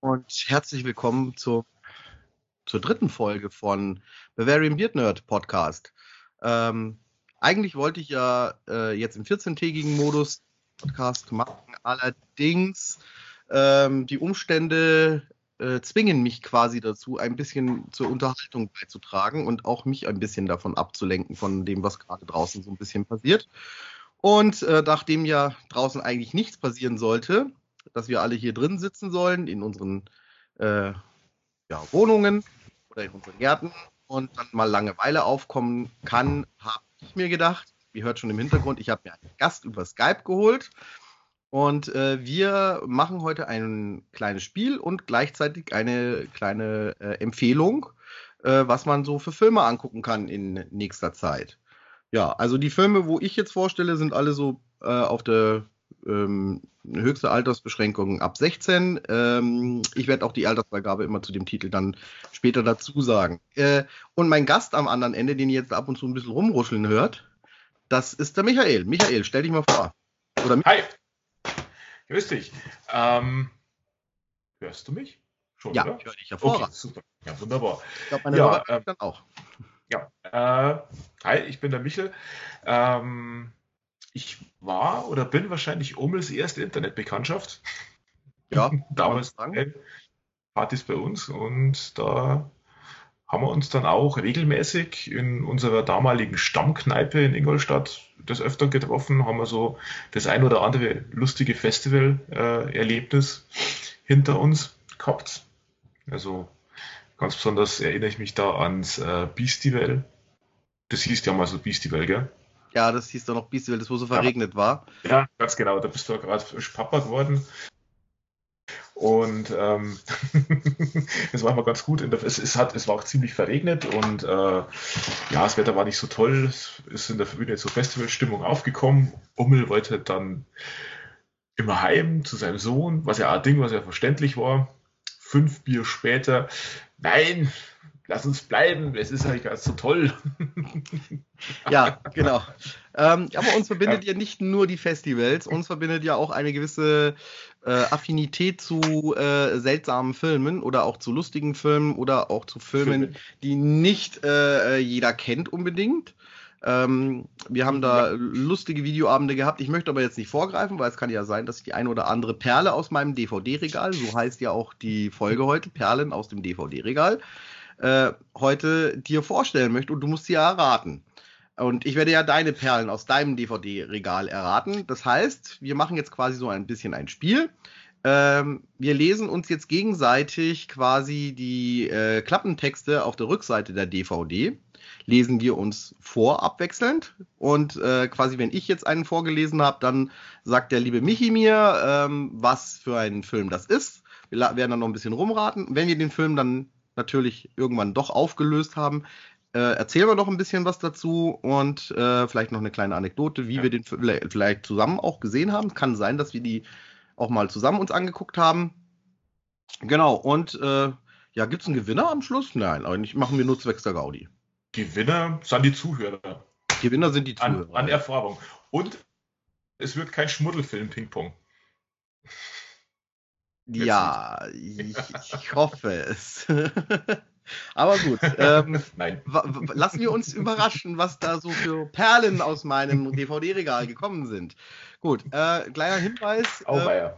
und herzlich willkommen zu, zur dritten Folge von Bavarian Beard Nerd Podcast. Ähm, eigentlich wollte ich ja äh, jetzt im 14-tägigen Modus Podcast machen, allerdings ähm, die Umstände äh, zwingen mich quasi dazu, ein bisschen zur Unterhaltung beizutragen und auch mich ein bisschen davon abzulenken, von dem, was gerade draußen so ein bisschen passiert. Und äh, nachdem ja draußen eigentlich nichts passieren sollte, dass wir alle hier drin sitzen sollen, in unseren äh, ja, Wohnungen oder in unseren Gärten und dann mal Langeweile aufkommen kann, habe ich mir gedacht, ihr hört schon im Hintergrund, ich habe mir einen Gast über Skype geholt und äh, wir machen heute ein kleines Spiel und gleichzeitig eine kleine äh, Empfehlung, äh, was man so für Filme angucken kann in nächster Zeit. Ja, also die Filme, wo ich jetzt vorstelle, sind alle so äh, auf der ähm, höchste Altersbeschränkung ab 16. Ähm, ich werde auch die Altersfreigabe immer zu dem Titel dann später dazu sagen. Äh, und mein Gast am anderen Ende, den ihr jetzt ab und zu ein bisschen rumruscheln hört, das ist der Michael. Michael, stell dich mal vor. Oder Hi. Grüß dich. Ähm, hörst du mich? Schon, ja, oder? ich höre dich hervorragend. Okay, super. Ja, wunderbar. Ich glaube, meine ja, äh, dann auch. Ja, äh, hi, ich bin der Michel. Ähm, ich war oder bin wahrscheinlich Omels erste Internetbekanntschaft. Ja, damals Partys bei uns und da haben wir uns dann auch regelmäßig in unserer damaligen Stammkneipe in Ingolstadt des Öfteren getroffen, haben wir so das ein oder andere lustige Festival-Erlebnis äh, hinter uns gehabt. Also ganz besonders erinnere ich mich da ans äh, Beastival. Das hieß ja mal so Beastival, gell? Ja, das hieß doch noch Beastival, das wo so verregnet ja. war. Ja, ganz genau. Da bist du ja gerade Papa geworden. Und ähm, das war mal ganz gut. Es, es, hat, es war auch ziemlich verregnet und äh, ja, das Wetter war nicht so toll. Es ist in der Bühne so Festivalstimmung aufgekommen. Ummel wollte dann immer heim zu seinem Sohn, was ja ein Ding, was ja verständlich war. Fünf Bier später, nein, lass uns bleiben, es ist eigentlich ganz so toll. ja, genau. Ähm, aber uns verbindet ja. ja. nicht nur die Festivals, uns verbindet ja auch eine gewisse äh, Affinität zu äh, seltsamen Filmen oder auch zu lustigen Filmen oder auch zu Filmen, Filme. die nicht äh, jeder kennt unbedingt. Ähm, wir haben da lustige Videoabende gehabt. Ich möchte aber jetzt nicht vorgreifen, weil es kann ja sein, dass ich die eine oder andere Perle aus meinem DVD-Regal, so heißt ja auch die Folge heute, Perlen aus dem DVD-Regal, äh, heute dir vorstellen möchte und du musst sie erraten. Und ich werde ja deine Perlen aus deinem DVD-Regal erraten. Das heißt, wir machen jetzt quasi so ein bisschen ein Spiel. Ähm, wir lesen uns jetzt gegenseitig quasi die äh, Klappentexte auf der Rückseite der DVD. Lesen wir uns vor abwechselnd. Und äh, quasi, wenn ich jetzt einen vorgelesen habe, dann sagt der liebe Michi mir, ähm, was für ein Film das ist. Wir werden dann noch ein bisschen rumraten. Wenn wir den Film dann natürlich irgendwann doch aufgelöst haben, äh, erzählen wir noch ein bisschen was dazu und äh, vielleicht noch eine kleine Anekdote, wie ja. wir den vielleicht zusammen auch gesehen haben. Kann sein, dass wir die auch mal zusammen uns angeguckt haben. Genau, und äh, ja, gibt es einen Gewinner am Schluss? Nein, eigentlich machen wir nur zwecks der Gaudi. Gewinner sind die Zuhörer. Gewinner sind die Zuhörer. An, an Erfahrung. Und es wird kein Schmuddelfilm Ping-Pong. Ja, ich, ich hoffe es. Aber gut, ähm, Nein. lassen wir uns überraschen, was da so für Perlen aus meinem DVD-Regal gekommen sind. Gut, äh, kleiner Hinweis. Äh,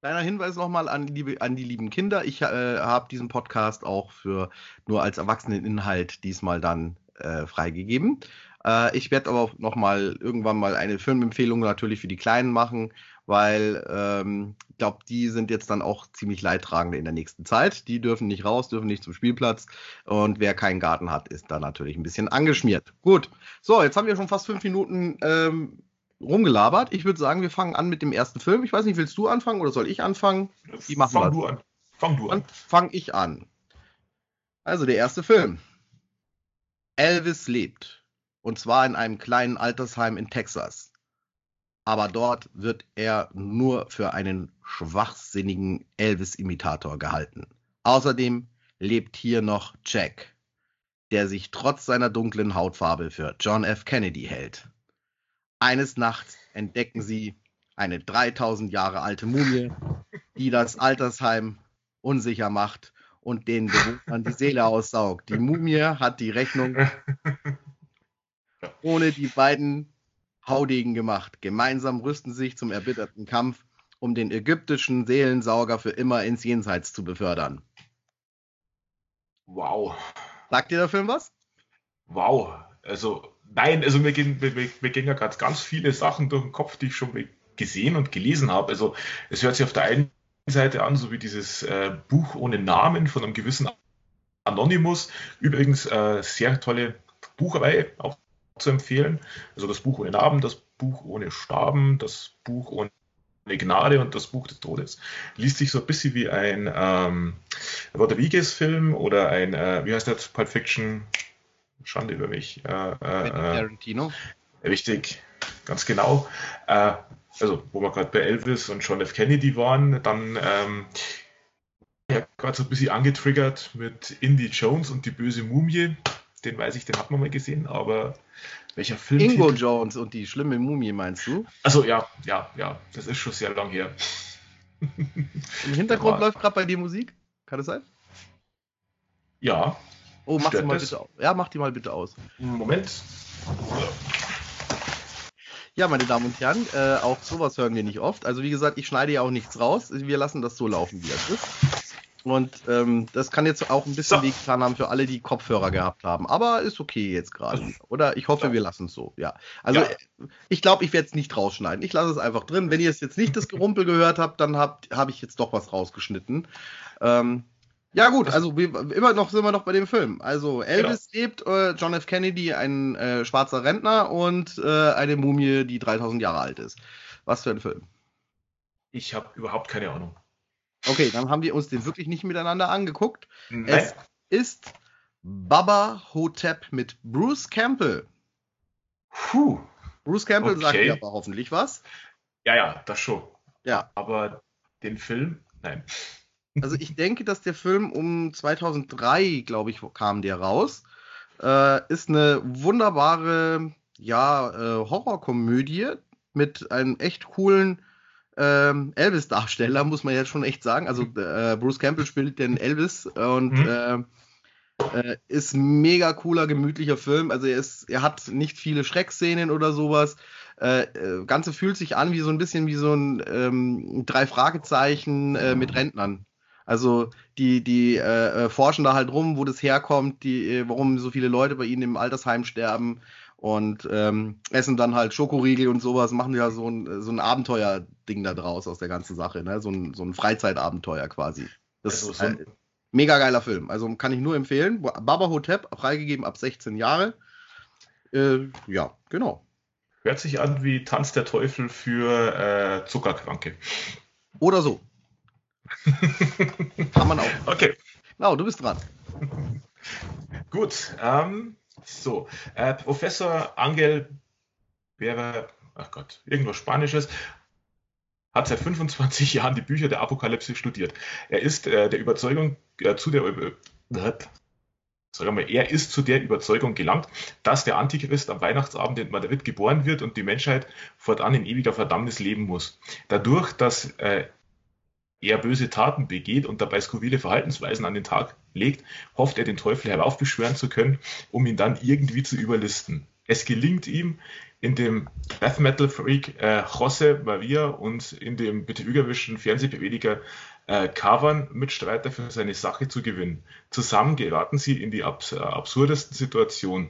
kleiner Hinweis nochmal an, an die lieben Kinder. Ich äh, habe diesen Podcast auch für nur als Erwachseneninhalt diesmal dann äh, freigegeben. Äh, ich werde aber auch nochmal irgendwann mal eine Filmempfehlung natürlich für die Kleinen machen weil ähm, ich glaube, die sind jetzt dann auch ziemlich leidtragende in der nächsten Zeit. Die dürfen nicht raus, dürfen nicht zum Spielplatz und wer keinen Garten hat, ist da natürlich ein bisschen angeschmiert. Gut, so, jetzt haben wir schon fast fünf Minuten ähm, rumgelabert. Ich würde sagen, wir fangen an mit dem ersten Film. Ich weiß nicht, willst du anfangen oder soll ich anfangen? Wie machen fang du an. Fang du an. Dann fang ich an. Also der erste Film. Elvis lebt. Und zwar in einem kleinen Altersheim in Texas aber dort wird er nur für einen schwachsinnigen Elvis-Imitator gehalten. Außerdem lebt hier noch Jack, der sich trotz seiner dunklen Hautfarbe für John F. Kennedy hält. Eines Nachts entdecken sie eine 3000 Jahre alte Mumie die das Altersheim unsicher macht und den Bewohnern die Seele aussaugt. Die Mumie hat die Rechnung ohne die beiden Haudegen gemacht. Gemeinsam rüsten sie sich zum erbitterten Kampf, um den ägyptischen Seelensauger für immer ins Jenseits zu befördern. Wow. Sagt dir der Film was? Wow. Also, nein, also mir gehen, mir, mir gehen ja gerade ganz viele Sachen durch den Kopf, die ich schon gesehen und gelesen habe. Also, es hört sich auf der einen Seite an, so wie dieses äh, Buch ohne Namen von einem gewissen Anonymous. Übrigens, äh, sehr tolle Buchreihe, auch zu empfehlen. Also das Buch ohne Namen, das Buch ohne Staben, das Buch ohne Gnade und das Buch des Todes. Liest sich so ein bisschen wie ein ähm, Rodriguez-Film oder ein, äh, wie heißt das, Pulp Fiction? Schande über mich. Äh, äh, äh Tarantino. Richtig, ganz genau. Äh, also, wo wir gerade bei Elvis und John F. Kennedy waren, dann ähm, ja, gerade so ein bisschen angetriggert mit Indie Jones und die böse Mumie den weiß ich, den hat man mal gesehen, aber welcher Film? Ingo Jones und die schlimme Mumie, meinst du? Also ja, ja, ja, das ist schon sehr lang her. Im Hintergrund aber, läuft gerade bei dir Musik? Kann das sein? Ja. Oh, mach die mal das? bitte aus. Ja, mach die mal bitte aus. Moment. Ja, meine Damen und Herren, äh, auch sowas hören wir nicht oft. Also wie gesagt, ich schneide ja auch nichts raus. Wir lassen das so laufen, wie es ist. Und ähm, das kann jetzt auch ein bisschen so. wehgetan haben für alle, die Kopfhörer gehabt haben. Aber ist okay jetzt gerade. Oder ich hoffe, ja. wir lassen es so. Ja. Also ja. ich glaube, ich werde es nicht rausschneiden. Ich lasse es einfach drin. Wenn ihr es jetzt nicht das Gerumpel gehört habt, dann habe hab ich jetzt doch was rausgeschnitten. Ähm, ja gut, also wir, immer noch sind wir noch bei dem Film. Also Elvis genau. lebt, äh, John F. Kennedy, ein äh, schwarzer Rentner und äh, eine Mumie, die 3000 Jahre alt ist. Was für ein Film? Ich habe überhaupt keine Ahnung. Okay, dann haben wir uns den wirklich nicht miteinander angeguckt. Nein. Es ist Baba Hotep mit Bruce Campbell. Puh. Bruce Campbell okay. sagt dir aber hoffentlich was. Ja, ja, das schon. Ja. Aber den Film, nein. Also ich denke, dass der Film um 2003, glaube ich, kam der raus. Äh, ist eine wunderbare, ja, äh, Horrorkomödie mit einem echt coolen ähm, Elvis-Darsteller, muss man jetzt schon echt sagen. Also äh, Bruce Campbell spielt den Elvis und mhm. äh, äh, ist mega cooler, gemütlicher Film. Also er, ist, er hat nicht viele Schreckszenen oder sowas. Äh, äh, Ganze fühlt sich an wie so ein bisschen wie so ein ähm, drei Fragezeichen äh, mit Rentnern. Also die, die äh, äh, forschen da halt rum, wo das herkommt, die, äh, warum so viele Leute bei ihnen im Altersheim sterben und ähm, essen dann halt Schokoriegel und sowas, machen ja so ein, so ein Abenteuer-Ding da draus aus der ganzen Sache, ne? so, ein, so ein Freizeitabenteuer quasi. Das also ist ein mega geiler Film, also kann ich nur empfehlen. Baba Hotep, freigegeben ab 16 Jahre. Äh, ja, genau. Hört sich an wie Tanz der Teufel für äh, Zuckerkranke. Oder so. Kann man auch. Okay. Genau, du bist dran. Gut, ähm, so, äh, Professor Angel wäre, ach Gott, irgendwas Spanisches, hat seit 25 Jahren die Bücher der Apokalypse studiert. Er ist äh, der Überzeugung äh, zu der äh, Sag mal, er ist zu der Überzeugung gelangt, dass der Antichrist am Weihnachtsabend in Madrid geboren wird und die Menschheit fortan in ewiger Verdammnis leben muss. Dadurch, dass äh, er böse Taten begeht und dabei skurrile Verhaltensweisen an den Tag legt, hofft er den Teufel heraufbeschwören zu können, um ihn dann irgendwie zu überlisten. Es gelingt ihm, in dem Death Metal Freak äh, José Maria und in dem betrügerischen Fernsehbewediger äh, Kavan Mitstreiter für seine Sache zu gewinnen. Zusammen geraten sie in die abs äh, absurdesten Situationen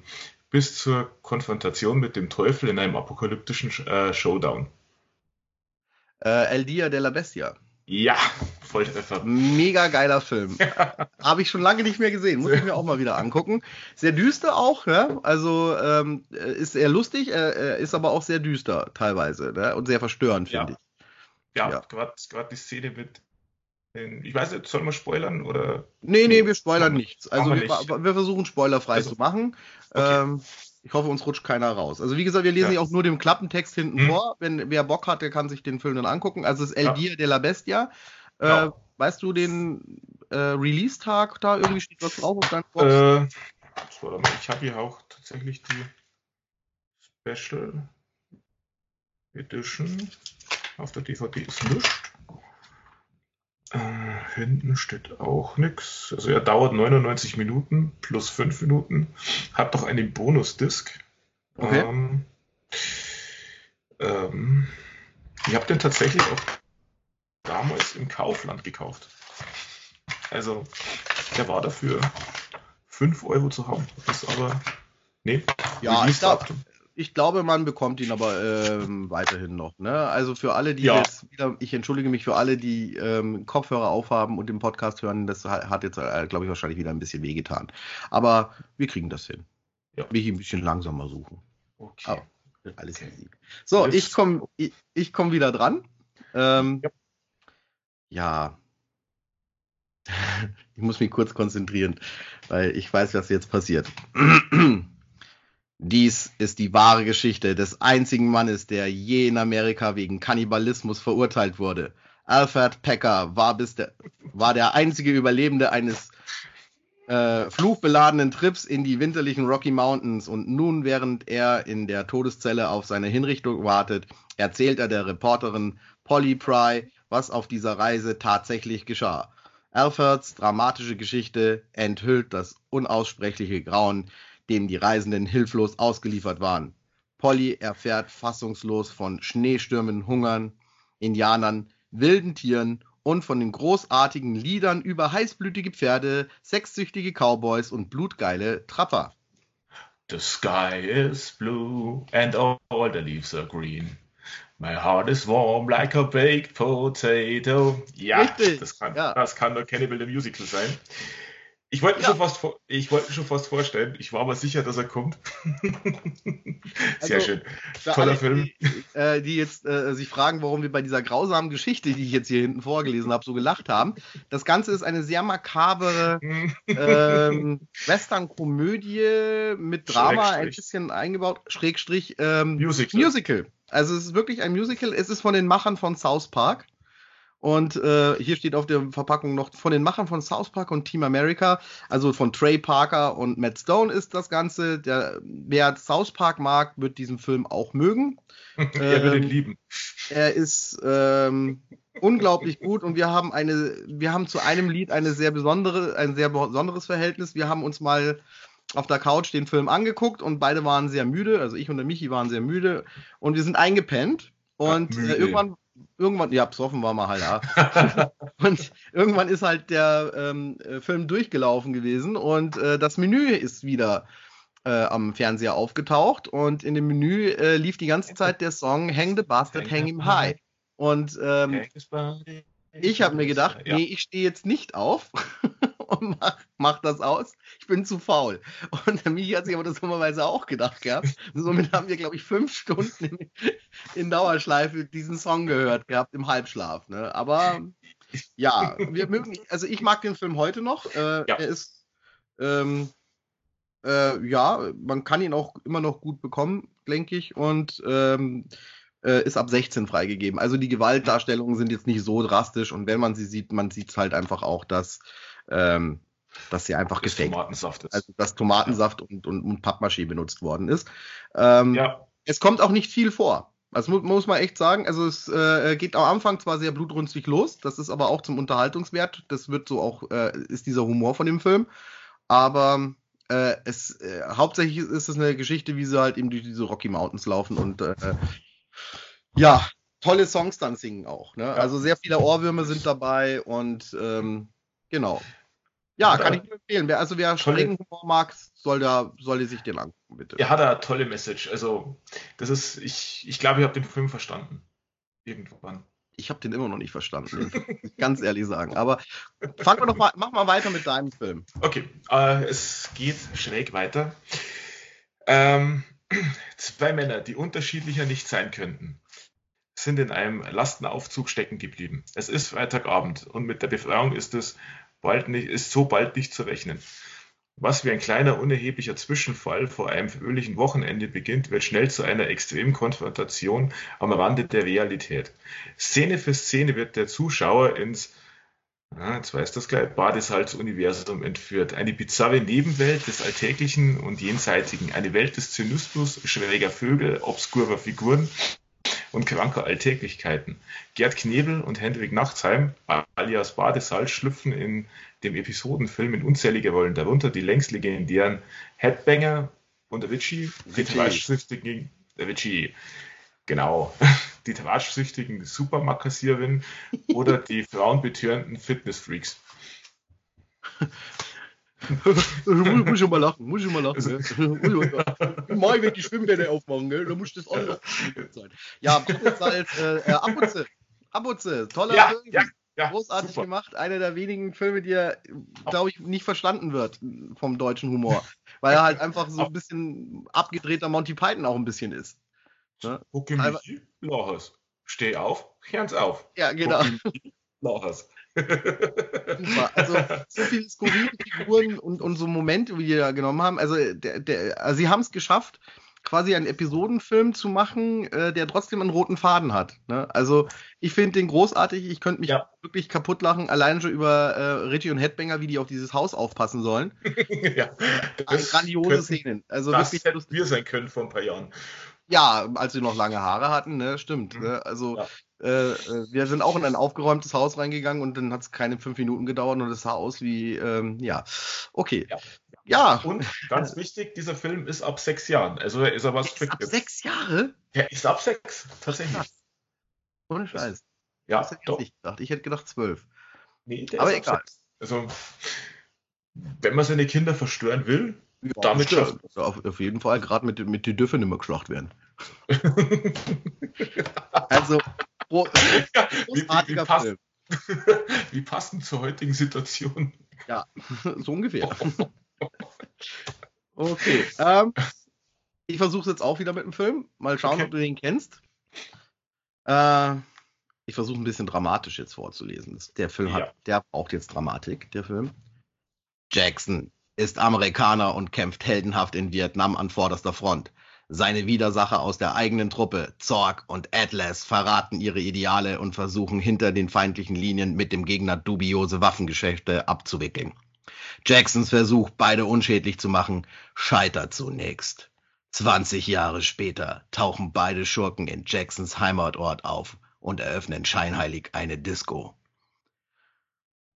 bis zur Konfrontation mit dem Teufel in einem apokalyptischen äh, Showdown. Äh, El Dia de la Bestia. Ja, Volltreffer. Mega geiler Film. Habe ich schon lange nicht mehr gesehen. Muss ich mir auch mal wieder angucken. Sehr düster auch, ne? Also ähm, ist eher lustig, äh, ist aber auch sehr düster teilweise ne? und sehr verstörend, finde ja. ich. Ja, ja. gerade die Szene mit. Ich weiß nicht, sollen wir spoilern oder? Nee, nee, wir spoilern nichts. Also wir, nicht. wir, versuchen spoilerfrei also, zu machen. Okay. Ähm, ich hoffe, uns rutscht keiner raus. Also wie gesagt, wir lesen ja auch nur den Klappentext hinten mhm. vor. Wenn wer Bock hat, der kann sich den Film dann angucken. Also es ist El ja. Dia de la Bestia. Äh, ja. Weißt du den äh, Release-Tag da? Irgendwie steht was drauf auf deinem Box? Äh, ich habe hier auch tatsächlich die Special Edition. Auf der DVD ist nichts. Äh, hinten steht auch nichts. Also er dauert 99 Minuten plus 5 Minuten. Hat doch einen Bonus-Disc. Okay. Ähm, ähm, ich habe den tatsächlich auch damals im Kaufland gekauft. Also, der war dafür 5 Euro zu haben. Ist aber. Nee, Ja, ich, glaub, ich glaube, man bekommt ihn aber ähm, weiterhin noch. Ne? Also für alle, die Ja. jetzt wieder, ich entschuldige mich für alle, die ähm, Kopfhörer aufhaben und den Podcast hören, das hat, jetzt, äh, glaube ich, wahrscheinlich wieder ein bisschen wehgetan. Aber wir kriegen das hin. Ja. Will ich ein bisschen langsamer suchen. Okay. Aber alles easy. So, ich komme ich, ich komm wieder dran. Ähm, Ja. ja. Ich muss mich kurz konzentrieren, weil ich weiß, was jetzt passiert. Dies ist die wahre Geschichte des einzigen Mannes, der je in Amerika wegen Kannibalismus verurteilt wurde. Alfred Pecker war, bis der, war der einzige Überlebende eines äh, fluchbeladenen Trips in die winterlichen Rocky Mountains und nun, während er in der Todeszelle auf seine Hinrichtung wartet, erzählt er der Reporterin Polly Pry, was auf dieser Reise tatsächlich geschah. Alfreds dramatische Geschichte enthüllt das unaussprechliche Grauen, dem die Reisenden hilflos ausgeliefert waren. Polly erfährt fassungslos von Schneestürmen, Hungern, Indianern, wilden Tieren und von den großartigen Liedern über heißblütige Pferde, sexsüchtige Cowboys und blutgeile Trapper. The sky is blue and all the leaves are green. My heart is warm like a baked potato. Ja, Richtig, das kann, ja. das kann nur Cannibal the Musical sein. Ich wollte mir Ja. schon, fast vor- ich wollte mir schon fast vorstellen, ich war aber sicher, dass er kommt. Sehr Also, schön. Toller alle, Film. Die, äh, die jetzt äh, sich fragen, warum wir bei dieser grausamen Geschichte, die ich jetzt hier hinten vorgelesen habe, so gelacht haben. Das Ganze ist eine sehr makabere ähm, Western-Komödie mit Drama, ein bisschen eingebaut, Schrägstrich ähm, Musical. Musical. Also es ist wirklich ein Musical. Es ist von den Machern von South Park. Und äh, hier steht auf der Verpackung noch von den Machern von South Park und Team America, also von Trey Parker und Matt Stone ist das Ganze. Der, wer South Park mag, wird diesen Film auch mögen. er wird ihn Ähm, lieben. Er ist ähm, unglaublich gut und wir haben eine, wir haben zu einem Lied eine sehr besondere, ein sehr besonderes Verhältnis. Wir haben uns mal auf der Couch den Film angeguckt und beide waren sehr müde. Also ich und der Michi waren sehr müde und wir sind eingepennt. Und Ja, äh, irgendwann, irgendwann, ja, besoffen war mal halt, ja. Und irgendwann ist halt der ähm, äh, Film durchgelaufen gewesen und äh, das Menü ist wieder äh, am Fernseher aufgetaucht und in dem Menü äh, lief die ganze Zeit der Song Hang the Bastard, Hang him high. Und ähm, ich habe mir gedacht, ja. nee, ich stehe jetzt nicht auf und mach, mach das aus. Ich bin zu faul. Und der Michi hat sich aber das dummerweise auch gedacht gehabt. Und somit haben wir, glaube ich, fünf Stunden in, in Dauerschleife diesen Song gehört gehabt im Halbschlaf. Ne? Aber ja, wir mögen, also ich mag den Film heute noch. Äh, Ja. Er ist, ähm, äh, ja, man kann ihn auch immer noch gut bekommen, denke ich. Und ähm, äh, ist ab 16 freigegeben. Also die Gewaltdarstellungen sind jetzt nicht so drastisch und wenn man sie sieht, man sieht es halt einfach auch, dass, ähm, dass sie einfach das gefaked Tomatensaft ist. also dass Tomatensaft und, und, und Pappmaché benutzt worden ist. Ähm, ja, Es kommt auch nicht viel vor. Das mu muss man echt sagen. Also es äh, geht am Anfang zwar sehr blutrünstig los, das ist aber auch zum Unterhaltungswert. Das wird so auch, äh, ist dieser Humor von dem Film. Aber äh, es äh, hauptsächlich ist es eine Geschichte, wie sie halt eben durch diese Rocky Mountains laufen und äh, ja, tolle Songs dann singen auch. Ne? Also sehr viele Ohrwürme sind dabei und ähm, genau. Ja, Ja. kann ich nur empfehlen. Wer, also wer strengen Humor mag, soll da, soll sich den angucken, bitte. er hat eine tolle Message. Also, das ist, ich, ich glaube, ich habe den Film verstanden. Irgendwann. Ich habe den immer noch nicht verstanden, ganz ehrlich sagen. Aber fangen wir doch mal, mach mal weiter mit deinem Film. Okay, äh, es geht schräg weiter. Ähm, zwei Männer, die unterschiedlicher nicht sein könnten, sind in einem Lastenaufzug stecken geblieben. Es ist Freitagabend und mit der Befreiung ist es bald nicht, ist so bald nicht zu rechnen. Was wie ein kleiner unerheblicher Zwischenfall vor einem fröhlichen Wochenende beginnt, wird schnell zu einer extremen Konfrontation am Rande der Realität. Szene für Szene wird der Zuschauer ins Ah, jetzt weiß das gleich. Badesalz-Universum entführt. Eine bizarre Nebenwelt des Alltäglichen und Jenseitigen. Eine Welt des Zynismus, schräger Vögel, obskurer Figuren und kranker Alltäglichkeiten. Gerd Knebel und Hendrik Nachtsheim, alias Badesalz, schlüpfen in dem Episodenfilm in unzählige Rollen, darunter die längst legendären Headbanger und Avicii, die Tratschsüchtigen, Avicii, genau, die Supermarktkassiererin oder die frauenbetörenden Fitnessfreaks. muss ich mal lachen, muss ich mal lachen. Ne? Mai wird die Schwimmbäder aufmachen, gell? da muss das auch sein. Ja, Salz, äh, äh, Abutze, Abutze, toller ja, Film. Ja, ja, Großartig super. gemacht. Einer der wenigen Filme, die ja, glaube ich, nicht verstanden wird vom deutschen Humor. weil er halt einfach so ein bisschen abgedrehter Monty Python auch ein bisschen ist. Ne? Pokemon, Lochers. Steh auf, Herz auf. Ja, genau. Lochers. Super. Also so viele skurrile Figuren und, und so Momente, wie die da genommen haben. Also, der, der, also sie haben es geschafft, quasi einen Episodenfilm zu machen, äh, der trotzdem einen roten Faden hat. Ne? Also ich finde den großartig. Ich könnte mich ja. wirklich kaputt lachen, allein schon über äh, Richie und Headbanger, wie die auf dieses Haus aufpassen sollen. ja, das grandiose Szenen. Also das wirklich hätten wir sein können vor ein paar Jahren. Ja, als sie noch lange Haare hatten, ne? stimmt. Mhm. Ne? Also ja. Äh, äh, wir sind auch in ein aufgeräumtes Haus reingegangen und dann hat es keine fünf Minuten gedauert und es sah aus wie, ähm, ja, okay. Ja. ja. Und ganz wichtig, dieser Film ist ab sechs Jahren. Also ist er was ist Ab sechs Jahre? Ja, ist ab sechs, tatsächlich. Ohne Scheiß. Ja, das hätte ich nicht gedacht. Ich hätte gedacht zwölf. Nee, Aber egal. Also, wenn man seine Kinder verstören will, ja, damit schafft auf, auf jeden Fall, gerade mit, mit die dürfen immer geschlacht werden. also, Pro, ja, wie, wie, wie, passt, wie passend zur heutigen Situation. Ja, so ungefähr. okay. Ähm, ich versuche es jetzt auch wieder mit dem Film. Mal schauen, okay. ob du den kennst. Äh, ich versuche ein bisschen dramatisch jetzt vorzulesen. Der Film hat, ja. der braucht jetzt Dramatik, der Film. Jackson ist Amerikaner und kämpft heldenhaft in Vietnam an vorderster Front. Seine Widersacher aus der eigenen Truppe, Zorg und Atlas, verraten ihre Ideale und versuchen hinter den feindlichen Linien mit dem Gegner dubiose Waffengeschäfte abzuwickeln. Jacksons Versuch, beide unschädlich zu machen, scheitert zunächst. 20 Jahre später tauchen beide Schurken in Jacksons Heimatort auf und eröffnen scheinheilig eine Disco.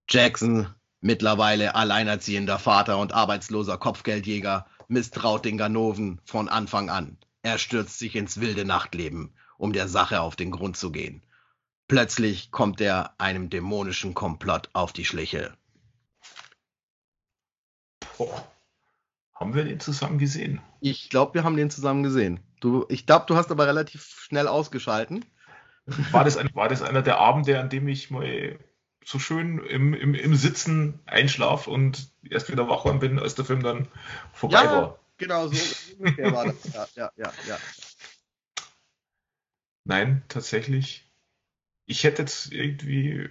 Jackson, mittlerweile alleinerziehender Vater und arbeitsloser Kopfgeldjäger, misstraut den Ganoven von Anfang an. Er stürzt sich ins wilde Nachtleben, um der Sache auf den Grund zu gehen. Plötzlich kommt er einem dämonischen Komplott auf die Schliche. Boah. Haben wir den zusammen gesehen? Ich glaube, wir haben den zusammen gesehen. Du, ich glaube, du hast aber relativ schnell ausgeschalten. War das, ein, war das einer der Abende, an dem ich mal so schön im, im, im Sitzen einschlaf und erst wieder wach bin, als der Film dann vorbei ja, war. Genau, so ungefähr war das. Ja, ja, ja, ja. Nein, tatsächlich. Ich hätte jetzt irgendwie.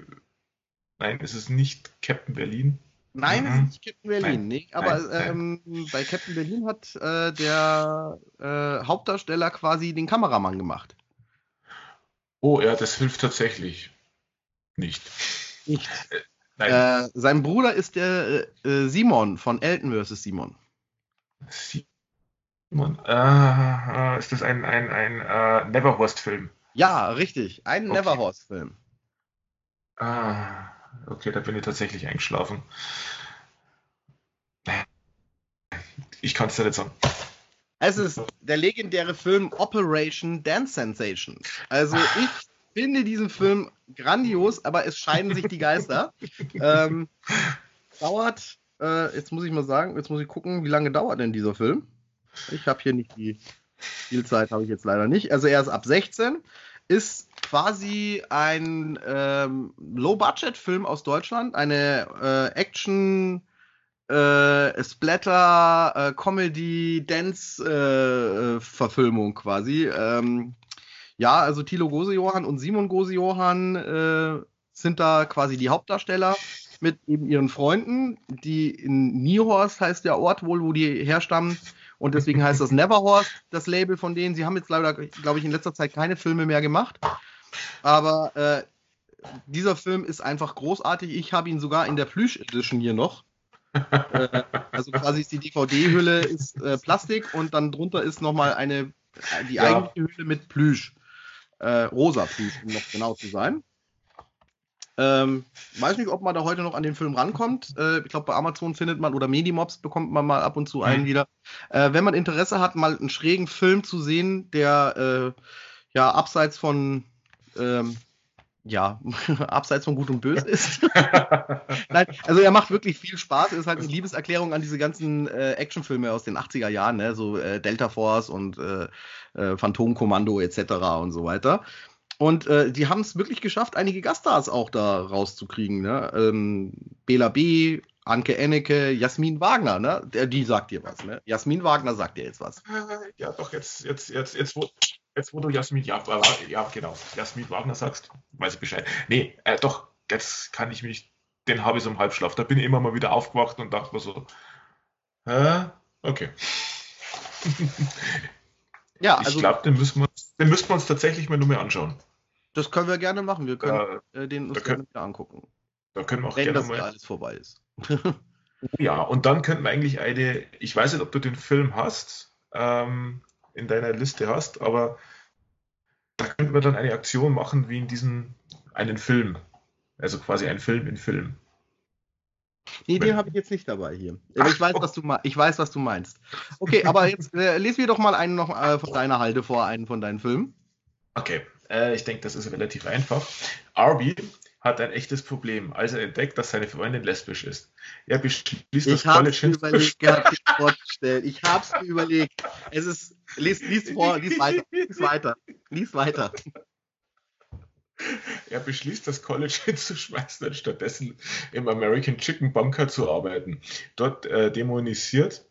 Nein, es ist nicht Captain Berlin. Nein, mhm. es ist nicht Captain Berlin. Nein, nee, aber nein, ähm, bei Captain Berlin hat äh, der äh, Hauptdarsteller quasi den Kameramann gemacht. Oh ja, das hilft tatsächlich nicht nicht. Äh, äh, sein Bruder ist der äh, äh Simon von Elton vs. Simon. Simon, äh, ist das ein, ein, ein äh, Neverhorst-Film? Ja, richtig. Ein okay. Neverhorst-Film. Ah, okay, da bin ich tatsächlich eingeschlafen. Ich kann es dir nicht sagen. Es ist der legendäre Film Operation Dance Sensation. Also ich finde diesen Film grandios, aber es scheiden sich die Geister. ähm, dauert, äh, jetzt muss ich mal sagen, jetzt muss ich gucken, wie lange dauert denn dieser Film? Ich habe hier nicht die Spielzeit, habe ich jetzt leider nicht. Also er ist ab 16, ist quasi ein ähm, Low-Budget-Film aus Deutschland, eine äh, Action- äh, Splatter, äh, Comedy, Dance-Verfilmung äh, quasi. Ähm, ja, also Thilo Gose-Johann und Simon Gose-Johann äh, sind da quasi die Hauptdarsteller mit eben ihren Freunden, die in Niehorst heißt der Ort wohl, wo die herstammen. Und deswegen heißt das Neverhorst, das Label von denen. Sie haben jetzt leider, glaube ich, in letzter Zeit keine Filme mehr gemacht. Aber äh, dieser Film ist einfach großartig. Ich habe ihn sogar in der Plüsch Edition hier noch. äh, also quasi ist die DVD-Hülle ist äh, Plastik und dann drunter ist nochmal eine die ja. eigentliche Hülle mit Plüsch. Äh, Rosa Please, um noch genau zu sein. Ähm, weiß nicht, ob man da heute noch an den Film rankommt. Äh, ich glaube, bei Amazon findet man oder Medimobs bekommt man mal ab und zu einen mhm. wieder. Äh, wenn man Interesse hat, mal einen schrägen Film zu sehen, der äh, ja abseits von ähm, ja, abseits von Gut und Böse ist. Nein, also er macht wirklich viel Spaß. Er ist halt eine Liebeserklärung an diese ganzen äh, Actionfilme aus den 80er Jahren, ne? so äh, Delta Force und äh, äh, Phantomkommando etc. und so weiter. Und äh, die haben es wirklich geschafft, einige Gaststars auch da rauszukriegen. Ne? Ähm, Bela B., Anke Ennecke, Jasmin Wagner, ne? Der, die sagt dir was, ne? Jasmin Wagner sagt dir jetzt was. Ja, doch, jetzt, jetzt, jetzt, jetzt, wo, jetzt, wo du Jasmin, ja, ja, genau, Jasmin Wagner sagst, weiß ich Bescheid. Nee, äh, doch, jetzt kann ich mich, den habe ich so im Halbschlaf. Da bin ich immer mal wieder aufgewacht und dachte mir so, äh, okay. ja, also, ich glaube, den müssen wir, den müssen wir uns tatsächlich mal nur mehr anschauen. Das können wir gerne machen. Wir können äh, den uns können, gerne angucken. Da können wir auch Wenn gerne das mal alles vorbei ist. ja, und dann könnten wir eigentlich eine, ich weiß nicht, ob du den Film hast, ähm, in deiner Liste hast, aber da könnten wir dann eine Aktion machen, wie in diesem einen Film. Also quasi ein Film in Film. Nee, den habe ich jetzt nicht dabei hier. Ach, ich, weiß, was du, ich weiß, was du meinst. Okay, aber jetzt äh, lesen wir doch mal einen noch äh, von deiner Halde vor, einen von deinen Filmen. Okay, äh, ich denke, das ist relativ einfach. Arby hat ein echtes Problem, als er entdeckt, dass seine Freundin lesbisch ist. Er beschließt, ich das College überlegt, gehabt, vorzustellen. Ich hab's mir überlegt. Es ist, lies, lies vor, lies weiter, lies weiter, lies weiter. Er beschließt, das College hinzuschmeißen und stattdessen im American Chicken Bunker zu arbeiten. Dort äh, dämonisiert,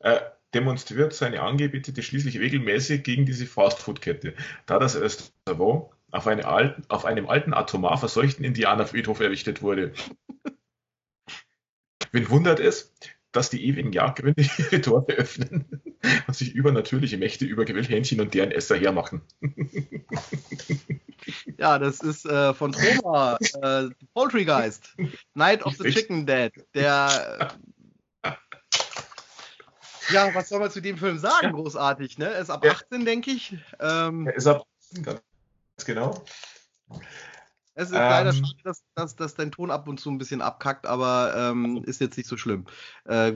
äh, demonstriert seine Angebetete schließlich regelmäßig gegen diese Fastfood-Kette, da das Restaurant auf, eine alten, auf einem alten atomar verseuchten Indianerfriedhof errichtet wurde. Wen wundert es, dass die ewigen Jagdgründe ihre Tore öffnen und sich übernatürliche Mächte über Grillhähnchen und deren Esser hermachen. Ja, das ist äh, von Troma, äh, Poultrygeist, Night of the Chicken Dead, der ja, was soll man zu dem Film sagen? Großartig, ne? Er ist ab ja. 18, denke ich. Ähm, er ist ab 18, ganz genau. Es ist ähm, leider schade, dass, dass, dass, dein Ton ab und zu ein bisschen abkackt, aber ähm, ist jetzt nicht so schlimm. Äh,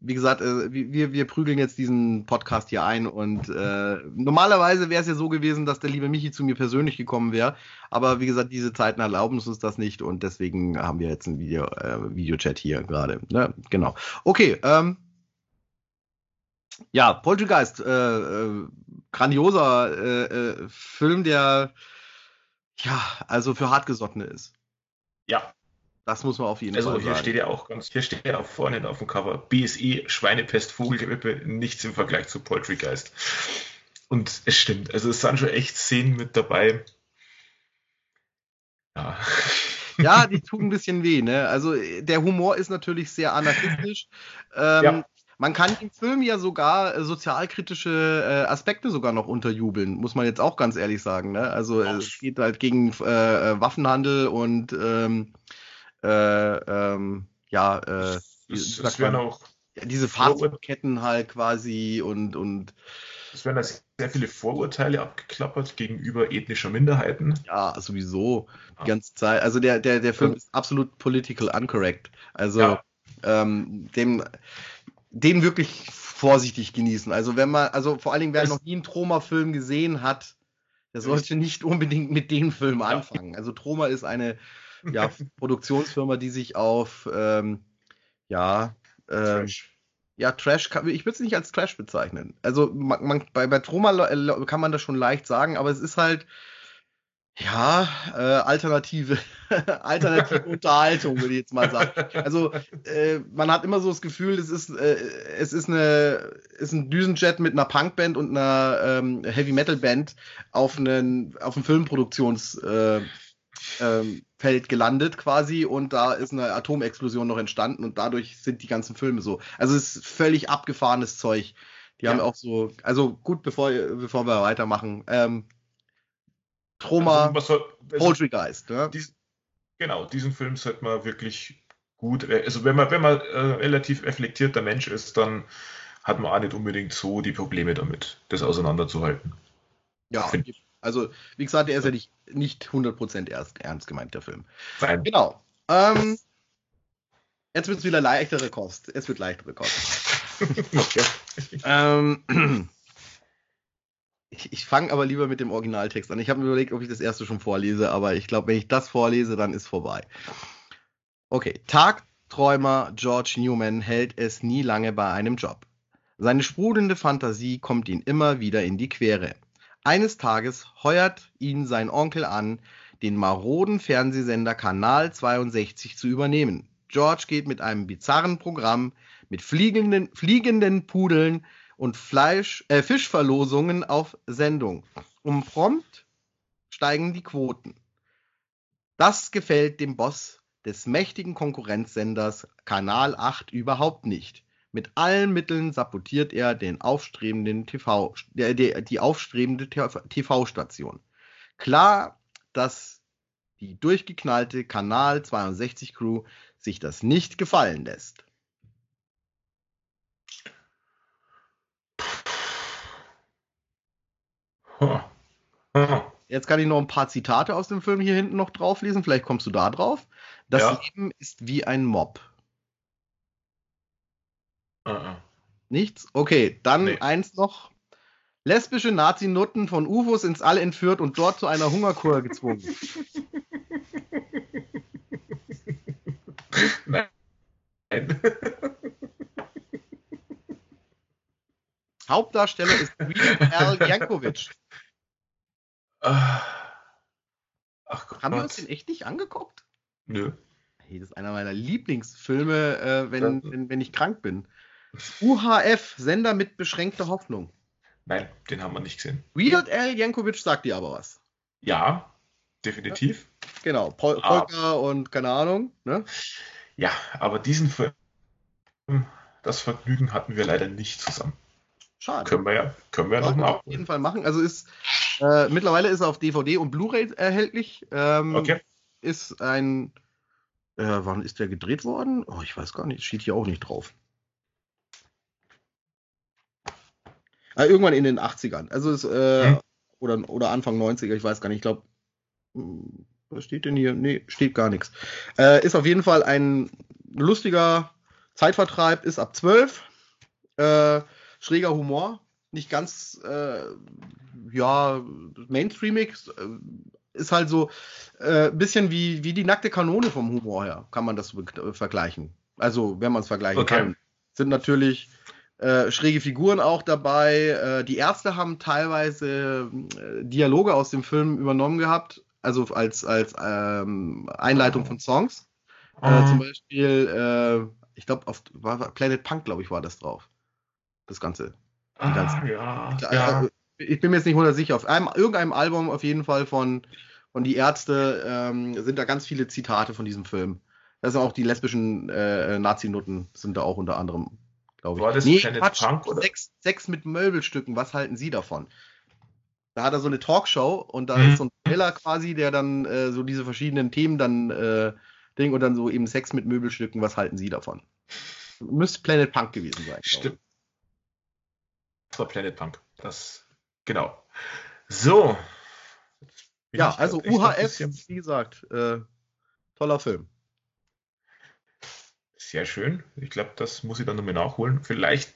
wie gesagt, äh, wir, wir prügeln jetzt diesen Podcast hier ein und äh, normalerweise wäre es ja so gewesen, dass der liebe Michi zu mir persönlich gekommen wäre, aber wie gesagt, diese Zeiten erlauben uns das nicht und deswegen haben wir jetzt einen Video, äh, Videochat hier gerade. Ne? Genau. Okay, ähm, ja, Poltergeist, äh, äh, grandioser äh, äh, Film, der ja, also für Hartgesottene ist. Ja. Das muss man auf jeden also Fall sagen. Also hier steht ja auch ganz, hier steht ja auch vorne auf dem Cover BSE, Schweinepest, Vogelgrippe, nichts im Vergleich zu Poultrygeist. Und es stimmt, also es sind schon echt Szenen mit dabei. Ja. Ja, die tun ein bisschen weh, ne? Also der Humor ist natürlich sehr anarchistisch. Ähm, ja. Man kann im Film ja sogar äh, sozialkritische äh, Aspekte sogar noch unterjubeln, muss man jetzt auch ganz ehrlich sagen. Ne? Also Ach. es geht halt gegen äh, äh, Waffenhandel und ähm, äh, ähm, ja, äh, das, das man, auch diese Fahrzeugketten halt quasi und und es werden da sehr viele Vorurteile abgeklappert gegenüber ethnischer Minderheiten. Ja, sowieso die ganze Zeit. Also der der der Film ist absolut political uncorrect. Also ja. ähm, dem den wirklich vorsichtig genießen. Also wenn man, also vor allen Dingen, wer es noch nie einen Troma-Film gesehen hat, der sollte nicht unbedingt mit dem Film anfangen. Also Troma ist eine ja, Produktionsfirma, die sich auf ähm, ja äh, Trash. ja Trash kann, ich würde es nicht als Trash bezeichnen. Also man, man, bei, bei Troma kann man das schon leicht sagen, aber es ist halt ja, äh, alternative, alternative Unterhaltung, würde ich jetzt mal sagen. Also äh, man hat immer so das Gefühl, es ist, äh, es ist eine, ist ein Düsenjet mit einer Punkband und einer ähm, Heavy Metal Band auf einen, auf ein Filmproduktionsfeld äh, ähm, gelandet quasi und da ist eine Atomexplosion noch entstanden und dadurch sind die ganzen Filme so. Also es ist völlig abgefahrenes Zeug. Die ja. haben auch so, also gut, bevor, bevor wir weitermachen. Ähm, Troma, also, Poultrygeist. Ja? Dies, genau, diesen Film sollte man wirklich gut, äh, also wenn man, wenn man äh, relativ reflektierter Mensch ist, dann hat man auch nicht unbedingt so die Probleme damit, das auseinanderzuhalten. Ja, Also, wie gesagt, der ist ja nicht, nicht 100% ernst, ernst gemeint, der Film. Nein. Genau. Ähm, jetzt wird es wieder leichtere Kost. Es wird leichtere Kost. okay. Ähm, ich ich fange aber lieber mit dem Originaltext an. Ich habe mir überlegt, ob ich das erste schon vorlese, aber ich glaube, wenn ich das vorlese, dann ist vorbei. Okay, Tagträumer George Newman hält es nie lange bei einem Job. Seine sprudelnde Fantasie kommt ihn immer wieder in die Quere. Eines Tages heuert ihn sein Onkel an, den maroden Fernsehsender Kanal 62 zu übernehmen. George geht mit einem bizarren Programm mit fliegenden, fliegenden Pudeln und Fleisch, äh, Fischverlosungen auf Sendung. Um prompt steigen die Quoten. Das gefällt dem Boss des mächtigen Konkurrenzsenders Kanal 8 überhaupt nicht. Mit allen Mitteln sabotiert er den aufstrebenden TV, der, der, die aufstrebende TV-Station. Klar, dass die durchgeknallte Kanal 62 Crew sich das nicht gefallen lässt. Jetzt kann ich noch ein paar Zitate aus dem Film hier hinten noch drauflesen. Vielleicht kommst du da drauf. Das Ja. Leben ist wie ein Mob. Uh-uh. Nichts? Okay, dann Nee. eins noch. Lesbische Nazi-Nutten von UFOs ins All entführt und dort zu einer Hungerkur gezwungen. Nein. Hauptdarsteller ist Weird Al Yankovic. Ah. Ach Gott. Haben wir uns den echt nicht angeguckt? Nö. Hey, das ist einer meiner Lieblingsfilme, äh, wenn, Ja. wenn, wenn ich krank bin. UHF, Sender mit beschränkter Hoffnung. Nein, den haben wir nicht gesehen. Weird Al Yankovic sagt dir aber was. Ja, definitiv. Genau, Pol Ah. Polka und keine Ahnung. Ne? Ja, aber diesen Film, das Vergnügen hatten wir leider nicht zusammen. Schade. Können wir ja, können wir ja nochmal auf jeden. Fall machen. Also ist äh, mittlerweile ist er auf DVD und Blu-ray erhältlich. Ähm, Okay. Ist ein. Äh, wann ist der gedreht worden? Oh, ich weiß gar nicht. Steht hier auch nicht drauf. Äh, irgendwann in den 80ern. Also ist, äh, Hm. oder, oder Anfang 90er, ich weiß gar nicht. Ich glaube. Was steht denn hier? Nee, steht gar nichts. Äh, ist auf jeden Fall ein lustiger Zeitvertreib, ist ab 12. Äh, schräger Humor. Nicht ganz, äh, ja, mainstreamig. äh, Ist halt so ein äh, bisschen wie, wie die nackte Kanone vom Humor her, kann man das vergleichen. Also, wenn man es vergleichen Okay. kann. Sind natürlich äh, schräge Figuren auch dabei. Äh, die Ärzte haben teilweise äh, Dialoge aus dem Film übernommen gehabt, also als, als ähm, Einleitung von Songs. Äh, zum Beispiel, äh, ich glaube, auf Planet Punk, glaube ich, war das drauf. Das Ganze. Ah, ja, Äh, ja. Ich bin mir jetzt nicht hundertlich sicher. Auf einem, irgendeinem Album auf jeden Fall von, von Die Ärzte ähm, sind da ganz viele Zitate von diesem Film. Da sind auch die lesbischen äh, Nazi-Nutten sind da auch unter anderem, glaube ich. War das Planet Punk, oder? Sex, Sex mit Möbelstücken, was halten Sie davon? Da hat er so eine Talkshow und da Mhm. ist so ein Trailer quasi, der dann äh, so diese verschiedenen Themen dann äh, Ding und dann so eben Sex mit Möbelstücken, was halten Sie davon? Müsste Planet Punk gewesen sein. Stimmt. Das war Planet Punk. Das, genau. So. Ja, ich also UHF, bisschen- wie gesagt, äh, toller Film. Sehr schön. Ich glaube, das muss ich dann nochmal nachholen. Vielleicht,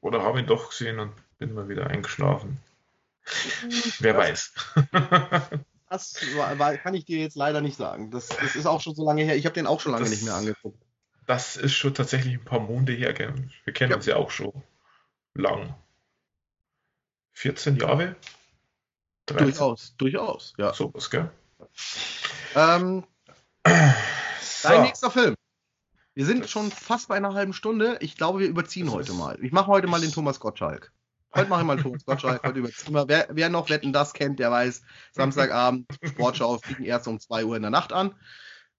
oder habe ihn doch gesehen und bin mal wieder eingeschlafen. Wer weiß. Das war, war, kann ich dir jetzt leider nicht sagen. Das, das ist auch schon so lange her. Ich habe den auch schon lange Das- nicht mehr angeguckt. Das ist schon tatsächlich ein paar Monde her. Wir kennen Ja. uns ja auch schon lang. 14 Jahre? 13, Durchaus, durchaus, ja. Sowas, gell? Ähm, So. dein nächster Film. Wir sind schon fast bei einer halben Stunde. Ich glaube, wir überziehen Das heute mal. Ich mache heute mal den Thomas Gottschalk. Heute mache ich mal den Thomas Gottschalk. Heute überziehen wir. Wer, wer noch Wetten das kennt, der weiß, Samstagabend, Sportschau, fliegen erst um 2 Uhr in der Nacht an,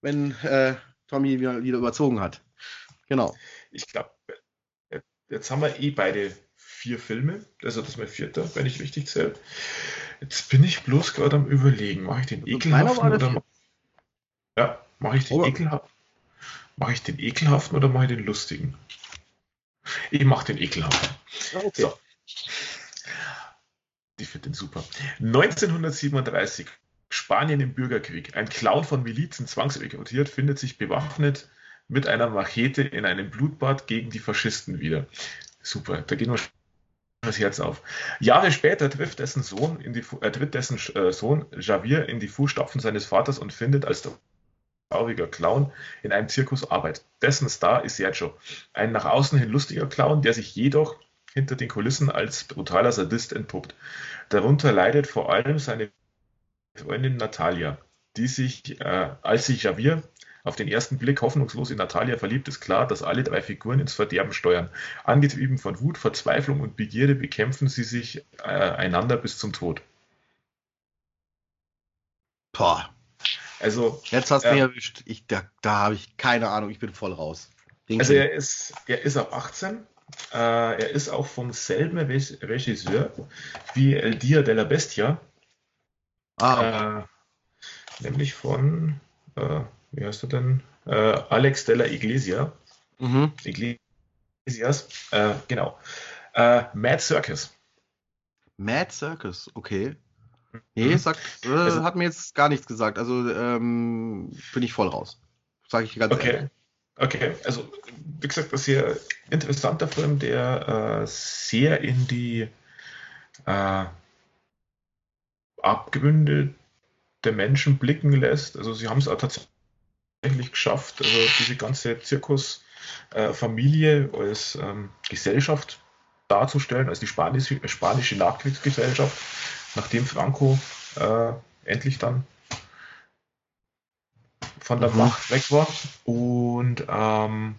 wenn äh, Tommy wieder, wieder überzogen hat. Genau. Ich glaube, jetzt haben wir eh beide vier Filme. Also das ist mein vierter, wenn ich richtig zähle. Jetzt bin ich bloß gerade am überlegen, mache ich den Also ekelhaften oder ja, mache ich den Aber- ekelhaften? Mache ich den ekelhaften oder mache ich den lustigen? Ich mache den ekelhaften. Okay. So. Ich finde den super. 1937, Spanien im Bürgerkrieg. Ein Clown von Milizen zwangsrekrutiert, findet sich bewaffnet mit einer Machete in einem Blutbad gegen die Faschisten wieder. Super, da geht nur das Herz auf. Jahre später trifft dessen Sohn, in die, äh, tritt dessen äh, Sohn Javier in die Fußstapfen seines Vaters und findet als trauriger Clown in einem Zirkus Arbeit. Dessen Star ist Sergio, ein nach außen hin lustiger Clown, der sich jedoch hinter den Kulissen als brutaler Sadist entpuppt. Darunter leidet vor allem seine Freundin Natalia, die sich, äh, als sich Javier auf den ersten Blick hoffnungslos in Natalia verliebt, ist klar, dass alle drei Figuren ins Verderben steuern. Angetrieben von Wut, Verzweiflung und Begierde bekämpfen sie sich äh, einander bis zum Tod. Boah. Also, Jetzt hast du mich ähm, erwischt. Ich, da da habe ich keine Ahnung, ich bin voll raus. Den also er ist, er ist ab 18. Äh, er ist auch vom selben Regisseur wie El Dia de la Bestia. Ah. Äh, nämlich von äh, wie heißt er denn? Äh, Alex de la Iglesia. Mhm. Iglesias, äh, genau. Äh, Mad Circus. Mad Circus, okay. Nee, mhm. sagt, äh, also, hat mir jetzt gar nichts gesagt. Also ähm, bin ich voll raus. Sage ich ganz okay. ehrlich. Okay, also wie gesagt, das ist sehr interessanter Film, der äh, sehr in die äh, der Menschen blicken lässt. Also sie haben es auch tatsächlich tatsächlich geschafft, also diese ganze Zirkusfamilie äh, als ähm, Gesellschaft darzustellen, als die spanische, spanische Nachkriegsgesellschaft, nachdem Franco äh, endlich dann von der mhm. Macht weg war. Und ähm,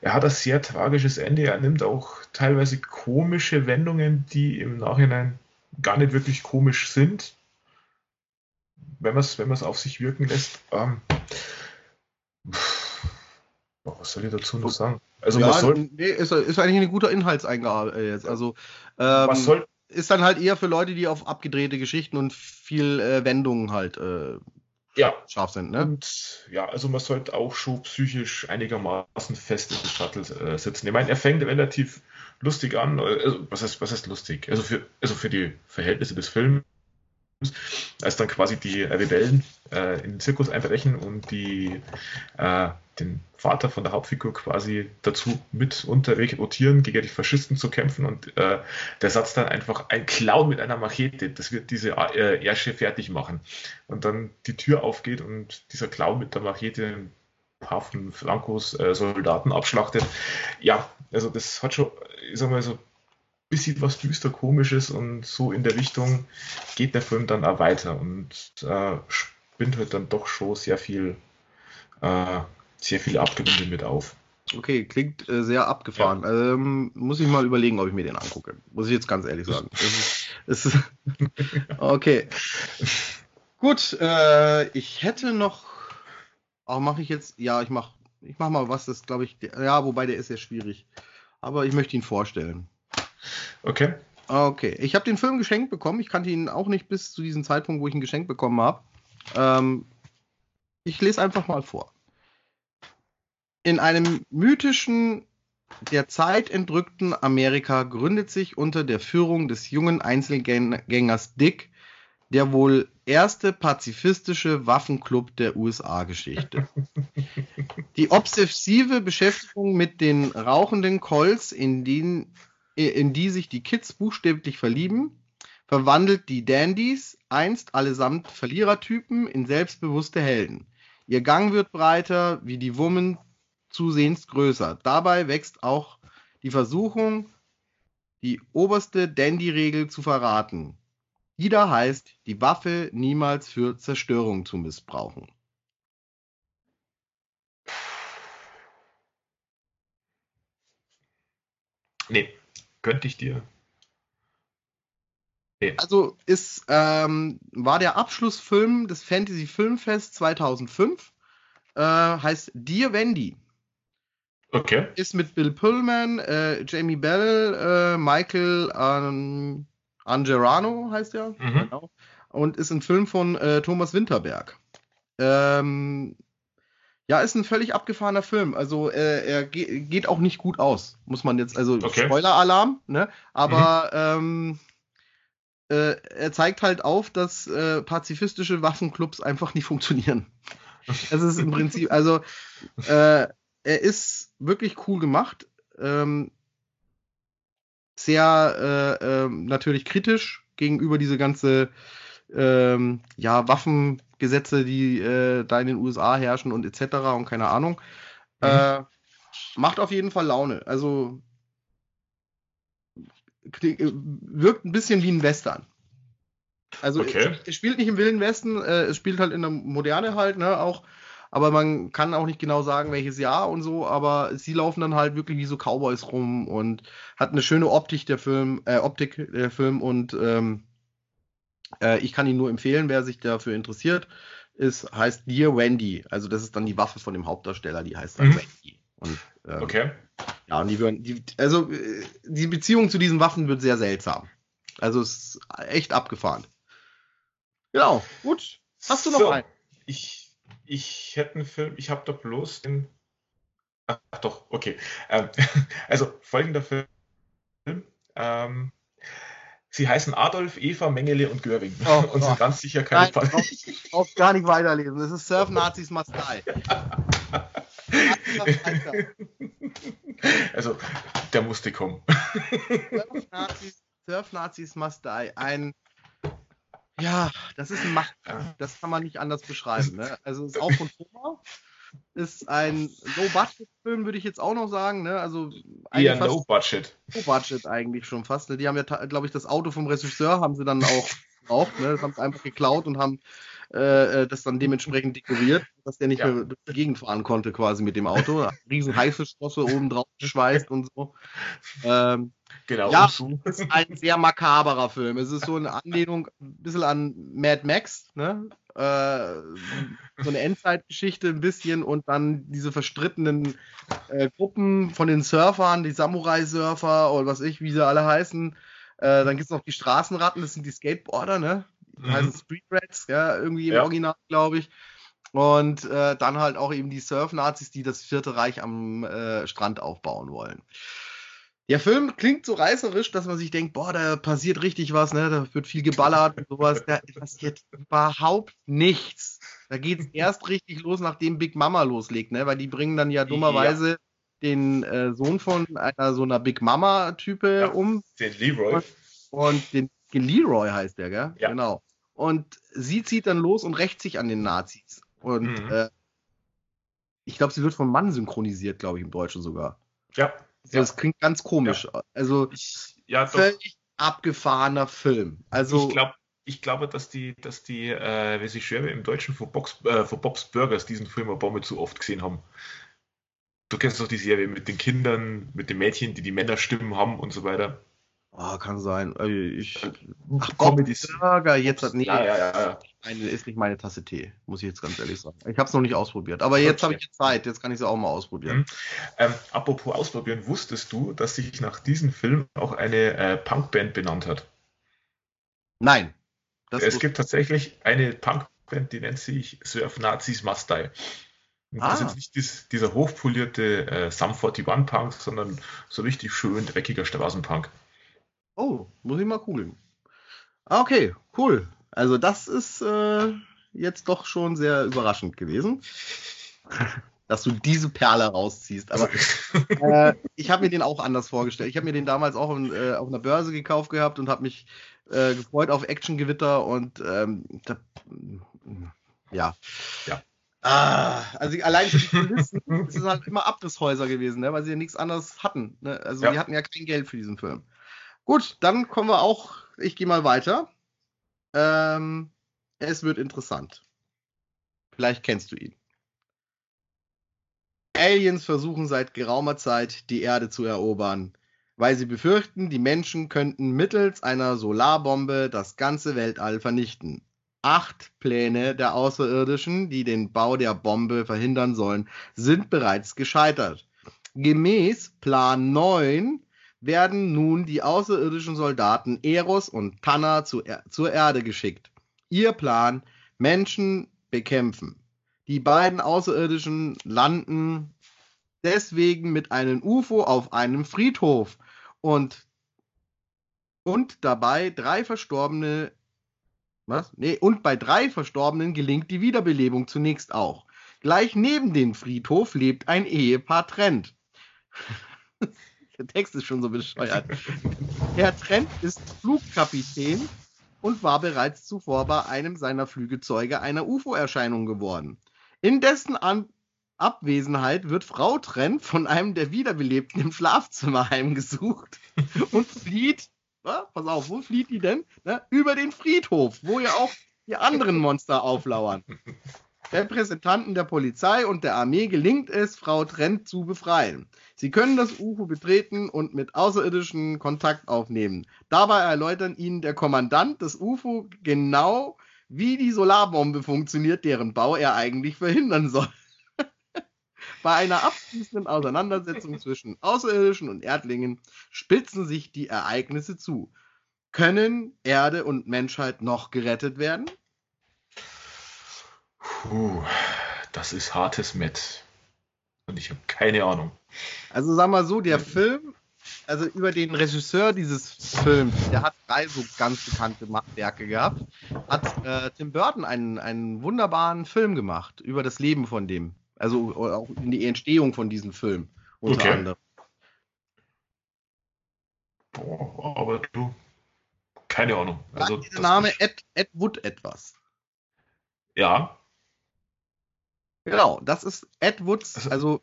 er hat ein sehr tragisches Ende. Er nimmt auch teilweise komische Wendungen, die im Nachhinein gar nicht wirklich komisch sind, wenn man es wenn auf sich wirken lässt. Ähm, was soll ich dazu noch sagen? Also ja, soll, nee, ist, ist, eigentlich eine gute Inhaltseingabe jetzt. Also ähm, was soll, ist dann halt eher für Leute, die auf abgedrehte Geschichten und viel äh, Wendungen halt äh, ja. scharf sind. Ne? Und ja, also man sollte auch schon psychisch einigermaßen fest in den Shuttle äh, sitzen. Ich meine, er fängt relativ lustig an. Also, was, heißt, was heißt lustig? Also für, also für die Verhältnisse des Films als dann quasi die Rebellen äh, in den Zirkus einbrechen und die äh, den Vater von der Hauptfigur quasi dazu mit unter rekrutieren, gegen die Faschisten zu kämpfen und äh, der Satz dann einfach ein Clown mit einer Machete, das wird diese äh, Ärsche fertig machen. Und dann die Tür aufgeht und dieser Clown mit der Machete einen Haufen Frankos äh, Soldaten abschlachtet. Ja, also das hat schon, ich sag mal so, bisschen was düster komisches und so in der Richtung geht der Film dann auch weiter und äh, spinnt halt dann doch schon sehr viel, äh, sehr viele Abgründe mit auf. Okay, klingt äh, sehr abgefahren. Ja. Ähm, muss ich mal überlegen, ob ich mir den angucke. Muss ich jetzt ganz ehrlich sagen. es ist, es ist okay. Gut, äh, ich hätte noch. Auch mache ich jetzt. Ja, ich mache ich mach mal was, das glaube ich. Ja, wobei der ist sehr schwierig. Aber ich möchte ihn vorstellen. Okay. Okay, ich habe den Film geschenkt bekommen. Ich kannte ihn auch nicht bis zu diesem Zeitpunkt, wo ich ihn geschenkt bekommen habe. Ähm, ich lese einfach mal vor. In einem mythischen, der Zeit entrückten Amerika gründet sich unter der Führung des jungen Einzelgängers Dick der wohl erste pazifistische Waffenclub der USA-Geschichte. Die obsessive Beschäftigung mit den rauchenden Colts, in denen in die sich die Kids buchstäblich verlieben, verwandelt die Dandys, einst allesamt Verlierertypen, in selbstbewusste Helden. Ihr Gang wird breiter, wie die Woman zusehends größer. Dabei wächst auch die Versuchung, die oberste Dandy-Regel zu verraten. Die da heißt, die Waffe niemals für Zerstörung zu missbrauchen. Nee könnte ich dir. Okay. Also ist, ähm, war der Abschlussfilm des Fantasy Filmfest 2005. Äh, heißt Dear Wendy. Okay. Ist mit Bill Pullman, äh, Jamie Bell, äh, Michael ähm, Angerano heißt er. Mhm. Genau. Und ist ein Film von äh, Thomas Winterberg. Ähm, ja, ist ein völlig abgefahrener Film. Also äh, er ge geht auch nicht gut aus, muss man jetzt, also okay. Spoiler-Alarm, ne? Aber mhm. ähm, äh, er zeigt halt auf, dass äh, pazifistische Waffenclubs einfach nicht funktionieren. Es ist im Prinzip, also äh, er ist wirklich cool gemacht. Ähm, sehr äh, äh, natürlich kritisch gegenüber diese ganze ähm, ja, Waffengesetze, die äh, da in den USA herrschen und etc. und keine Ahnung. Mhm. Äh, macht auf jeden Fall Laune. Also wirkt ein bisschen wie ein Western. Also okay. es, es, spielt nicht im Wilden Westen, äh, es spielt halt in der Moderne halt, ne, auch, aber man kann auch nicht genau sagen, welches Jahr und so, aber sie laufen dann halt wirklich wie so Cowboys rum und hat eine schöne Optik der Film, äh, Optik der Film und ähm, äh, ich kann ihn nur empfehlen, wer sich dafür interessiert. Es heißt Dear Wendy. Also das ist dann die Waffe von dem Hauptdarsteller, die heißt dann mhm. Wendy. Und, ähm, okay. Ja, und die würden, die, also äh, die Beziehung zu diesen Waffen wird sehr seltsam. Also es ist echt abgefahren. Genau, gut. Hast du noch so, einen? Ich, ich hätte einen Film, ich habe da bloß den. Ach doch, okay. Ähm, also folgender Film. Ähm, Sie heißen Adolf, Eva, Mengele und Göring. Oh, und sind oh. ganz sicher keine auf, auf gar nicht weiterlesen. Das ist Surf Nazis Must Die. also, der musste kommen. Surf Nazis, Surf Nazis Must Die. Ein ja, das ist ein Macht. Das kann man nicht anders beschreiben. Ne? Also es ist auch von Thomas ist ein Low-Budget-Film, würde ich jetzt auch noch sagen. Ne? Also Eher Low-Budget. Low-Budget eigentlich schon fast. Ne? Die haben ja, glaube ich, das Auto vom Regisseur haben sie dann auch gebraucht. Ne? Das haben sie einfach geklaut und haben äh, äh, das dann dementsprechend dekoriert, dass der nicht ja. mehr durch die Gegend fahren konnte quasi mit dem Auto. Riesen Haifischflosse oben drauf geschweißt und so. Ähm, genau. Ja, es ist ein sehr makaberer Film. Es ist so eine Anlehnung ein bisschen an Mad Max, ne? Äh, so eine Endzeitgeschichte ein bisschen und dann diese verstrittenen äh, Gruppen von den Surfern, die Samurai-Surfer oder was ich, wie sie alle heißen. Äh, dann gibt es noch die Straßenratten, das sind die Skateboarder, ne? mhm. heißen Street Rats, ja, irgendwie im ja. Original, glaube ich. Und äh, dann halt auch eben die Surf-Nazis, die das Vierte Reich am äh, Strand aufbauen wollen. Der Film klingt so reißerisch, dass man sich denkt, boah, da passiert richtig was, ne? Da wird viel geballert und sowas. Da passiert überhaupt nichts. Da geht's erst richtig los, nachdem Big Mama loslegt, ne? Weil die bringen dann ja dummerweise ja. den äh, Sohn von einer so einer Big Mama-Type ja, um. Den Leroy. Und den Leroy heißt der, gell? Ja. Genau. Und sie zieht dann los und rächt sich an den Nazis. Und mhm. äh, ich glaube, sie wird vom Mann synchronisiert, glaube ich, im Deutschen sogar. Ja. Also, das klingt ganz komisch. Ja. Also ich, ja, völlig abgefahrener Film. Also ich glaube, ich glaube, dass die, dass die äh, Regisseure im Deutschen vor, Box, äh, vor Bob's Burgers diesen Film aber mit zu oft gesehen haben. Du kennst doch die Serie mit den Kindern, mit den Mädchen, die die Männerstimmen haben und so weiter. Oh, kann sein. Also ich, Ach, Comedy Burger, jetzt hat nee, ja, ja, ja. Eine, ist nicht meine Tasse Tee, muss ich jetzt ganz ehrlich sagen. Ich habe es noch nicht ausprobiert, aber jetzt habe ich Zeit, jetzt kann ich es auch mal ausprobieren. Mhm. Ähm, apropos ausprobieren, wusstest du, dass sich nach diesem Film auch eine äh, Punkband benannt hat? Nein. es gibt tatsächlich eine Punkband, die nennt sich Surf Nazis Must Die. Und ah. Das ist nicht dies, dieser hochpolierte äh, Sum 41 Punk, sondern so richtig schön dreckiger Straßenpunk. Oh, muss ich mal googeln. Ah, okay, cool. Also das ist äh, jetzt doch schon sehr überraschend gewesen, dass du diese Perle rausziehst. Aber äh, ich habe mir den auch anders vorgestellt. Ich habe mir den damals auch in, äh, auf einer Börse gekauft gehabt und habe mich äh, gefreut auf Actiongewitter und ähm, da, ja. Ja. Ah, also allein für die Kulissen, es sind halt immer Abrisshäuser gewesen, ne, weil sie ja nichts anderes hatten. Ne? Also ja. die hatten ja kein Geld für diesen Film. Gut, dann kommen wir auch, ich gehe mal weiter. Ähm, es wird interessant. Vielleicht kennst du ihn. Aliens versuchen seit geraumer Zeit, die Erde zu erobern, weil sie befürchten, die Menschen könnten mittels einer Solarbombe das ganze Weltall vernichten. Acht Pläne der Außerirdischen, die den Bau der Bombe verhindern sollen, sind bereits gescheitert. Gemäß Plan 9 werden nun die außerirdischen Soldaten Eros und Tanna zu er zur Erde geschickt. Ihr Plan, Menschen bekämpfen. Die beiden Außerirdischen landen deswegen mit einem UFO auf einem Friedhof und und dabei drei Verstorbene. Was? Nee, und bei drei Verstorbenen gelingt die Wiederbelebung zunächst auch. Gleich neben dem Friedhof lebt ein Ehepaar Trent. Der Text ist schon so bescheuert. Herr Trent ist Flugkapitän und war bereits zuvor bei einem seiner Flüge Zeuge einer UFO-Erscheinung geworden. In dessen An Abwesenheit wird Frau Trent von einem der Wiederbelebten im Schlafzimmer heimgesucht und flieht, na, pass auf, wo flieht die denn? Na, über den Friedhof, wo ja auch die anderen Monster auflauern. Repräsentanten der Polizei und der Armee gelingt es, Frau Trent zu befreien. Sie können das UFO betreten und mit Außerirdischen Kontakt aufnehmen. Dabei erläutert ihnen der Kommandant des UFO genau, wie die Solarbombe funktioniert, deren Bau er eigentlich verhindern soll. Bei einer abschließenden Auseinandersetzung zwischen Außerirdischen und Erdlingen spitzen sich die Ereignisse zu. Können Erde und Menschheit noch gerettet werden? Puh, das ist hartes Met. Und ich habe keine Ahnung. Also sag mal so, der Film, also über den Regisseur dieses Films, der hat drei so ganz bekannte Werke gehabt, hat äh, Tim Burton einen, einen wunderbaren Film gemacht über das Leben von dem. Also auch in die Entstehung von diesem Film unter okay. anderem. Boah, aber du, keine Ahnung. Also, der Name Ed, Ed Wood etwas. Ja, Genau, das ist Ed Woods, also, also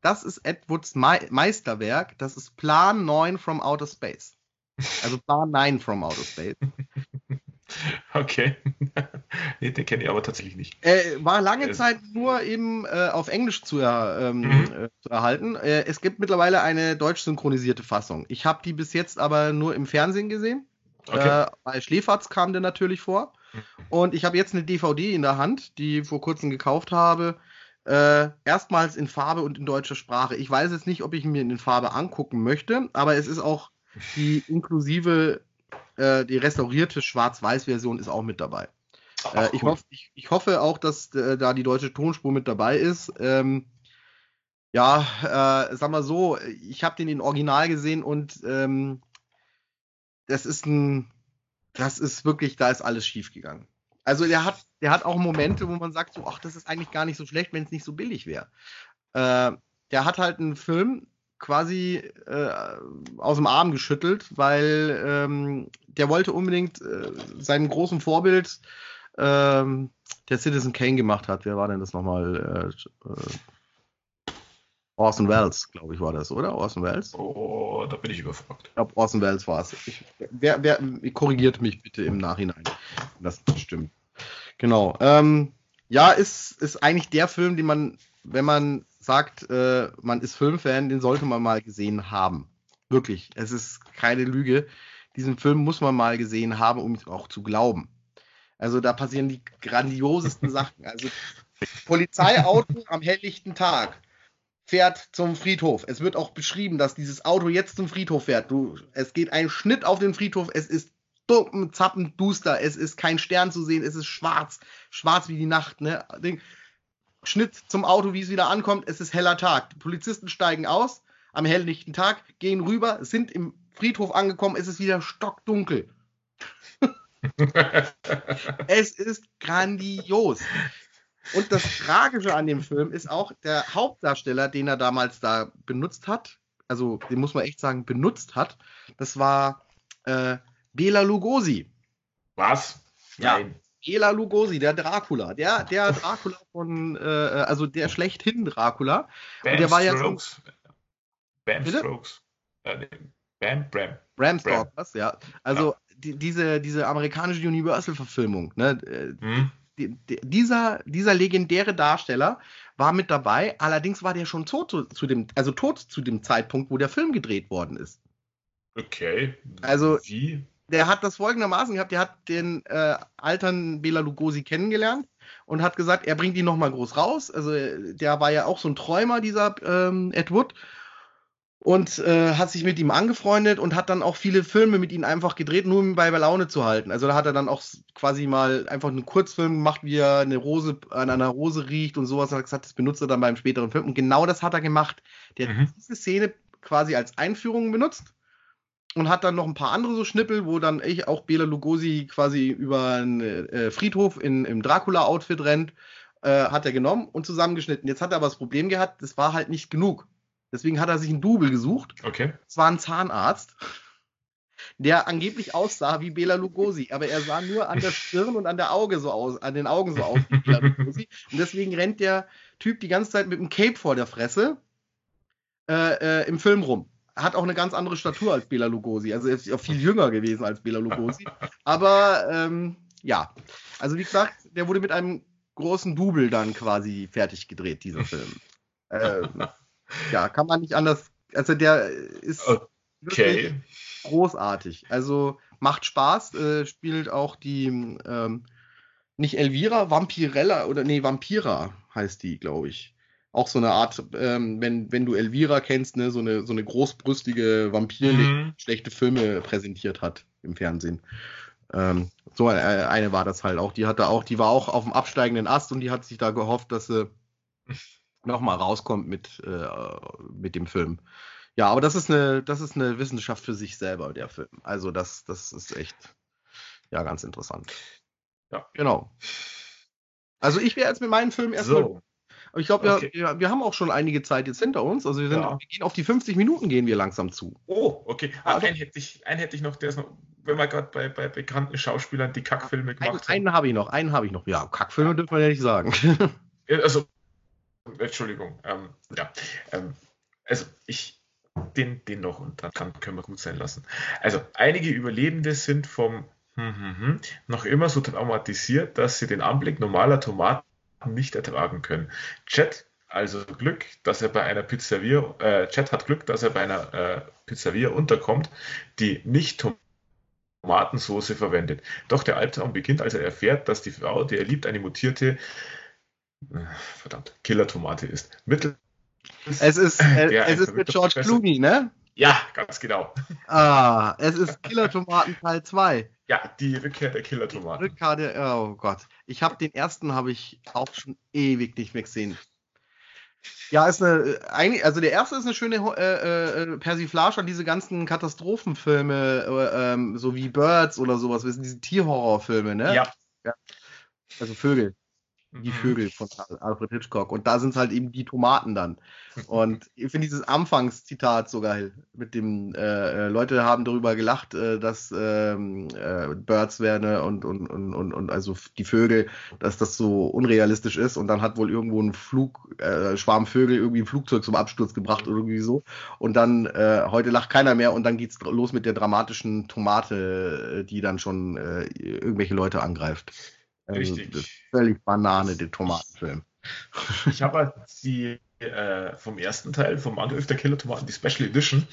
das ist Ed Woods Me Meisterwerk, das ist Plan 9 from Outer Space. Also Plan 9 from Outer Space. Okay. nee, den kenne ich aber tatsächlich nicht. Äh, war lange Zeit nur eben äh, auf Englisch zu, ähm, mhm. äh, zu erhalten. Äh, es gibt mittlerweile eine deutsch synchronisierte Fassung. Ich habe die bis jetzt aber nur im Fernsehen gesehen. Okay. Äh, bei Schläferz kam der natürlich vor. Und ich habe jetzt eine DVD in der Hand, die ich vor kurzem gekauft habe. Äh, erstmals in Farbe und in deutscher Sprache. Ich weiß jetzt nicht, ob ich mir in Farbe angucken möchte, aber es ist auch die inklusive, äh, die restaurierte Schwarz-Weiß-Version ist auch mit dabei. Ach, äh, ich, cool. hoff, ich, ich, hoffe auch, dass äh, da die deutsche Tonspur mit dabei ist. Ähm, ja, äh, sag mal so, ich habe den in Original gesehen und ähm, das ist ein das ist wirklich, da ist alles schief gegangen. Also der hat, der hat auch Momente, wo man sagt, so, ach, das ist eigentlich gar nicht so schlecht, wenn es nicht so billig wäre. Äh, der hat halt einen Film quasi äh, aus dem Arm geschüttelt, weil ähm, der wollte unbedingt äh, seinem großen Vorbild, ähm, der Citizen Kane gemacht hat. Wer war denn das nochmal? Orson Welles, glaube ich, war das, oder? Orson Welles? Oh, da bin ich überfragt. Ich glaube, Orson Welles war es. wer, wer, korrigiert mich bitte im Nachhinein, wenn das stimmt. Genau. Ähm, ja, ist, ist eigentlich der Film, den man, wenn man sagt, äh, man ist Filmfan, den sollte man mal gesehen haben. Wirklich. Es ist keine Lüge. Diesen Film muss man mal gesehen haben, um auch zu glauben. Also da passieren die grandiosesten Sachen. Also Polizeiauto am helllichten Tag fährt zum Friedhof. Es wird auch beschrieben, dass dieses Auto jetzt zum Friedhof fährt. Du, es geht ein Schnitt auf den Friedhof. Es ist dumm, zappend, duster. Es ist kein Stern zu sehen. Es ist schwarz. Schwarz wie die Nacht. Ne? Schnitt zum Auto, wie es wieder ankommt. Es ist heller Tag. Die Polizisten steigen aus am helllichten Tag, gehen rüber, sind im Friedhof angekommen. Es ist wieder stockdunkel. es ist grandios. Und das Tragische an dem Film ist auch der Hauptdarsteller, den er damals da benutzt hat, also den muss man echt sagen, benutzt hat, das war äh, Bela Lugosi. Was? Ja. Nein. Bela Lugosi, der Dracula, der, der Dracula von, äh, also der schlechthin Dracula. Bam und der war ja so. Bam Bitte? Strokes. Äh, Bam, Bram. Bram Stokers, ja. Also ja. Die, diese, diese amerikanische Universal-Verfilmung, ne? Hm dieser, dieser legendäre Darsteller war mit dabei, allerdings war der schon tot zu, zu, dem, also tot zu dem Zeitpunkt, wo der Film gedreht worden ist. Okay. Also, Wie? der hat das folgendermaßen gehabt, der hat den äh, alten Bela Lugosi kennengelernt und hat gesagt, er bringt ihn nochmal groß raus. Also der war ja auch so ein Träumer, dieser ähm, Ed Wood und äh, hat sich mit ihm angefreundet und hat dann auch viele Filme mit ihm einfach gedreht, nur um ihn bei Laune zu halten. Also da hat er dann auch quasi mal einfach einen Kurzfilm gemacht, wie er eine Rose an einer Rose riecht und sowas. Und hat gesagt, das benutzt er dann beim späteren Film. Und genau das hat er gemacht. Der mhm. hat diese Szene quasi als Einführung benutzt und hat dann noch ein paar andere so Schnippel, wo dann ich auch Bela Lugosi quasi über einen äh, Friedhof in, im Dracula-Outfit rennt, äh, hat er genommen und zusammengeschnitten. Jetzt hat er aber das Problem gehabt, das war halt nicht genug. Deswegen hat er sich einen Double gesucht. Okay. Es war ein Zahnarzt, der angeblich aussah wie Bela Lugosi, aber er sah nur an der Stirn und an der Auge so aus, an den Augen so aus wie Bela Lugosi. Und deswegen rennt der Typ die ganze Zeit mit einem Cape vor der Fresse äh, äh, im Film rum hat auch eine ganz andere Statur als Bela Lugosi. Also er ist auch viel jünger gewesen als Bela Lugosi. Aber ähm, ja, also wie gesagt, der wurde mit einem großen Double dann quasi fertig gedreht, dieser Film. ähm, ja, kann man nicht anders. Also der ist okay. großartig. Also macht Spaß, äh, spielt auch die ähm, nicht Elvira, Vampirella oder nee, Vampira heißt die, glaube ich auch so eine Art, ähm, wenn, wenn du Elvira kennst, ne, so eine, so eine großbrüstige Vampir, mhm. schlechte Filme präsentiert hat im Fernsehen. Ähm, so eine, eine, war das halt auch. Die hatte auch, die war auch auf dem absteigenden Ast und die hat sich da gehofft, dass sie nochmal rauskommt mit, äh, mit dem Film. Ja, aber das ist eine, das ist eine Wissenschaft für sich selber, der Film. Also das, das ist echt, ja, ganz interessant. Ja. Genau. Also ich wäre jetzt mit meinem Film erstmal so. Aber ich glaube, okay. wir, wir, haben auch schon einige Zeit jetzt hinter uns. Also wir, sind, ja. wir gehen auf die 50 Minuten gehen wir langsam zu. Oh, okay. Ah, also, einen, hätte ich, einen hätte ich noch, der ist noch, wenn wir gerade bei, bei bekannten Schauspielern die Kackfilme gemacht einen, haben. Einen habe ich noch, einen habe ich noch. Ja, Kackfilme dürfen wir ja nicht sagen. also, Entschuldigung. Ähm, ja, ähm, also ich, den, den noch und dann können wir gut sein lassen. Also einige Überlebende sind vom hm, hm, hm, noch immer so traumatisiert, dass sie den Anblick normaler Tomaten nicht ertragen können. Chat also Glück, dass er bei einer Pizzeria, äh, Chat hat Glück, dass er bei einer äh, Pizzeria unterkommt, die nicht Tomatensauce verwendet. Doch der Albtraum beginnt, als er erfährt, dass die Frau, die er liebt, eine mutierte, verdammt, Killer-Tomate ist. Mittel es ist, äh, es ist mit George Clooney, ne? Ja, ganz genau. Ah, es ist Killer-Tomaten Teil 2. Ja, die Rückkehr der Killer-Tomaten. Rückkehr der, oh Gott. Ich habe den ersten habe ich auch schon ewig nicht mehr gesehen. Ja, ist eine, also der erste ist eine schöne äh, äh, Persiflage an diese ganzen Katastrophenfilme, äh, ähm, so wie Birds oder sowas, diese Tierhorrorfilme, ne? Ja. ja. Also Vögel die mhm. Vögel von Alfred Hitchcock. Und da sind es halt eben die Tomaten dann. Und ich finde dieses Anfangszitat so geil. Mit dem, äh, äh, Leute haben darüber gelacht, äh, dass ähm, äh, Birds wären und, und, und, und, und also die Vögel, dass das so unrealistisch ist. Und dann hat wohl irgendwo ein Flug, äh, Schwarm Vögel irgendwie ein Flugzeug zum Absturz gebracht oder irgendwie so. Und dann, äh, heute lacht keiner mehr und dann geht's los mit der dramatischen Tomate, die dann schon äh, irgendwelche Leute angreift. Richtig. Also, völlig Banane, den Tomatenfilm. Ich habe halt die äh, vom ersten Teil, vom Angriff der Killer-Tomaten, die Special Edition,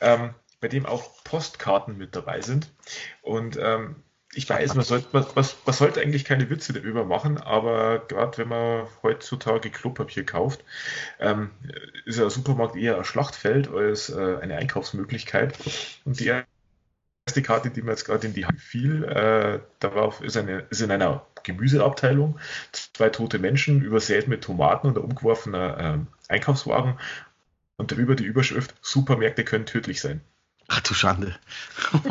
ähm, bei dem auch Postkarten mit dabei sind. Und ähm, ich weiß, man sollte, man, man, man, sollte eigentlich keine Witze darüber machen, aber gerade wenn man heutzutage Klopapier kauft, ähm, ist ja der Supermarkt eher ein Schlachtfeld als äh, eine Einkaufsmöglichkeit. Und die erste Karte, die mir jetzt gerade in die Hand fiel, äh, darauf ist, eine, ist in einer Gemüseabteilung zwei tote Menschen übersät mit Tomaten und ein umgeworfener äh, Einkaufswagen und darüber die Überschrift Supermärkte können tödlich sein. Ach du Schande.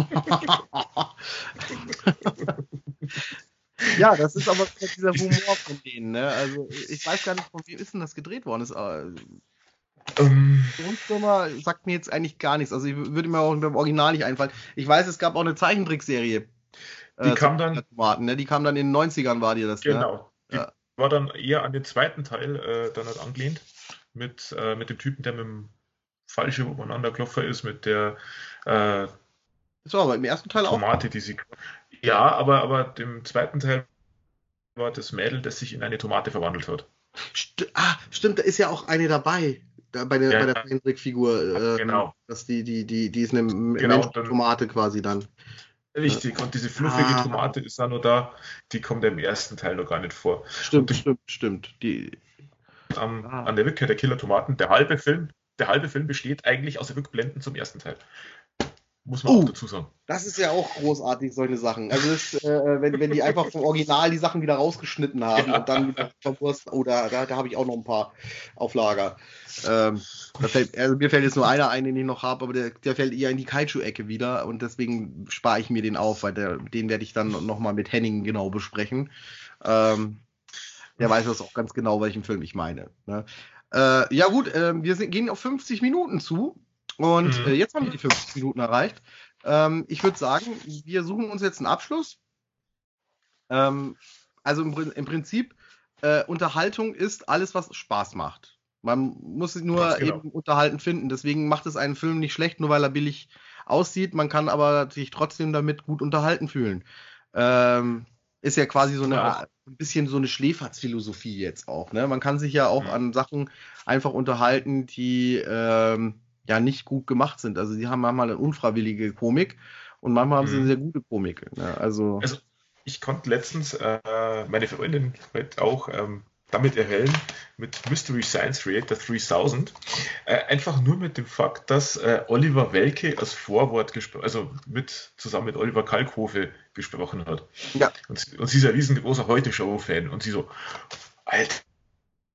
ja, das ist aber dieser Humor von denen. Ne? Also ich weiß gar nicht, von wem ist denn das gedreht worden? Das, äh, ähm, Firma sagt mir jetzt eigentlich gar nichts. Also ich würde mir auch beim Original nicht einfallen. Ich weiß, es gab auch eine Zeichentrickserie. Die äh, kam dann. Tomaten, ne? Die kam dann in den 90ern, war die das, ne? Genau. Ne? Die ja. war dann eher an den zweiten Teil äh, dann halt angelehnt. Mit, äh, mit dem Typen, der mit dem falschen Umeinanderklopfer ist, mit der äh, das war aber im ersten Teil Tomate, auch. die sie. Ja, aber, aber im zweiten Teil war das Mädel, das sich in eine Tomate verwandelt hat. St ah, stimmt, da ist ja auch eine dabei da bei der, ja, bei der Zeichentrickfigur, äh, genau. dass die, die, die, die ist eine genau, Tomate quasi dann. Richtig, und diese fluffige ah. Tomate ist da nur da, die kommt im ersten Teil noch gar nicht vor. Stimmt, und stimmt, stimmt. Die, am, ah. An der Rückkehr der Killer-Tomaten, der halbe Film, der halbe Film besteht eigentlich aus Rückblenden zum ersten Teil. Muss man uh, auch dazu sagen. Das ist ja auch großartig, solche Sachen. Also das, äh, wenn, wenn die einfach vom Original die Sachen wieder rausgeschnitten haben ja. und dann wieder verwurst, oh, da, da habe ich auch noch ein paar auf Lager. Ähm, fällt, also mir fällt jetzt nur einer ein, den ich noch habe, aber der, der fällt eher in die Kaiju-Ecke wieder und deswegen spare ich mir den auf, weil der, den werde ich dann nochmal mit Henning genau besprechen. Ähm, der weiß das auch ganz genau, welchen Film ich meine. Ne? Äh, ja gut, äh, wir sind, gehen auf 50 Minuten zu. Und mhm. äh, jetzt haben wir die 50 Minuten erreicht. Ähm, ich würde sagen, wir suchen uns jetzt einen Abschluss. Ähm, also im, im Prinzip, äh, Unterhaltung ist alles, was Spaß macht. Man muss nur genau. eben unterhalten finden. Deswegen macht es einen Film nicht schlecht, nur weil er billig aussieht. Man kann aber sich trotzdem damit gut unterhalten fühlen. Ähm, ist ja quasi so eine ja. ein bisschen so eine Schläferzphilosophie jetzt auch. Ne? Man kann sich ja auch ja. an Sachen einfach unterhalten, die ähm, ja nicht gut gemacht sind. Also sie haben manchmal eine unfreiwillige Komik und manchmal haben sie eine mhm. sehr gute Komik. Ne? Also, also ich konnte letztens äh, meine Freundin auch ähm, damit erhellen, mit Mystery Science Reactor 3000, äh, einfach nur mit dem Fakt, dass äh, Oliver Welke als Vorwort gesprochen, also mit, zusammen mit Oliver Kalkhofe gesprochen hat. Ja. Und, und sie ist ein riesengroßer Heute-Show-Fan und sie so, Alter,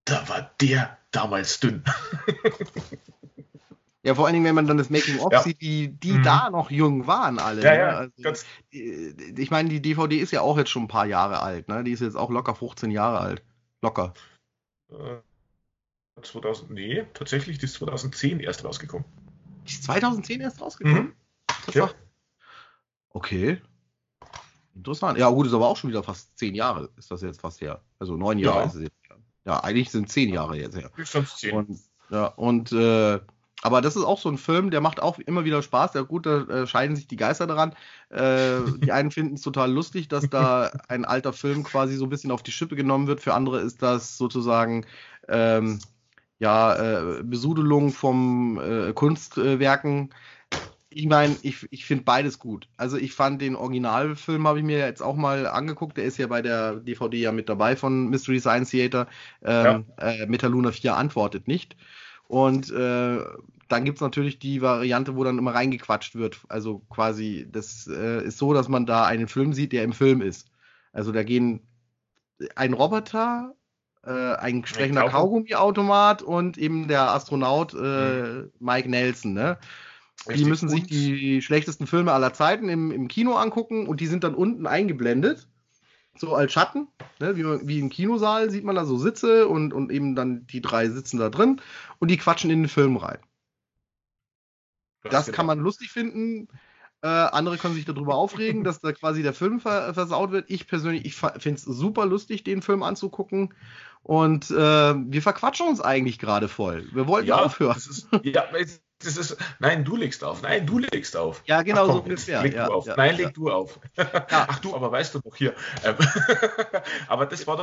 da war der damals dünn. Ja, vor allen Dingen, wenn man dann das Making-of ja. sieht, die, die mhm. da noch jung waren alle. Ja, ne? ja, also, ganz ich meine, die DVD ist ja auch jetzt schon ein paar Jahre alt. Ne? Die ist jetzt auch locker 15 Jahre alt. Locker. Äh, 2000, nee, tatsächlich, die ist 2010 erst rausgekommen. Die ist 2010 erst rausgekommen? Mhm. Das ja. War... Okay. Interessant. Ja, gut, ist aber auch schon wieder fast zehn Jahre, ist das jetzt fast her. Also neun Jahre ja. ist es jetzt. Ja, eigentlich sind zehn Jahre jetzt her. Ist zehn. Und, ja, und äh, aber das ist auch so ein Film, der macht auch immer wieder Spaß. Ja gut, da äh, scheiden sich die Geister daran. Äh, die einen finden es total lustig, dass da ein alter Film quasi so ein bisschen auf die Schippe genommen wird. Für andere ist das sozusagen ähm, ja äh, Besudelung vom äh, Kunstwerken. Ich meine, ich, ich finde beides gut. Also ich fand den Originalfilm, habe ich mir jetzt auch mal angeguckt. Der ist ja bei der DVD ja mit dabei von Mystery Science Theater. Ähm, ja. äh, Metaluna 4 antwortet nicht. Und äh, dann gibt's natürlich die Variante, wo dann immer reingequatscht wird. Also quasi, das äh, ist so, dass man da einen Film sieht, der im Film ist. Also da gehen ein Roboter, äh, ein sprechender Kaugummiautomat und eben der Astronaut äh, mhm. Mike Nelson, ne? Die müssen sich die schlechtesten Filme aller Zeiten im, im Kino angucken und die sind dann unten eingeblendet so als Schatten, ne, wie, wie im Kinosaal sieht man da so Sitze und, und eben dann die drei sitzen da drin und die quatschen in den Film rein. Das, das genau. kann man lustig finden. Äh, andere können sich darüber aufregen, dass da quasi der Film ver versaut wird. Ich persönlich, ich finde es super lustig, den Film anzugucken. Und äh, wir verquatschen uns eigentlich gerade voll. Wir wollten ja, aufhören. Ist, ja, das ist, nein, du legst auf. Nein, du legst auf. Ja, genau komm, so ungefähr. Leg ja, du auf. Ja, nein, leg du auf. Ach du, aber weißt du doch hier. Ähm, aber das war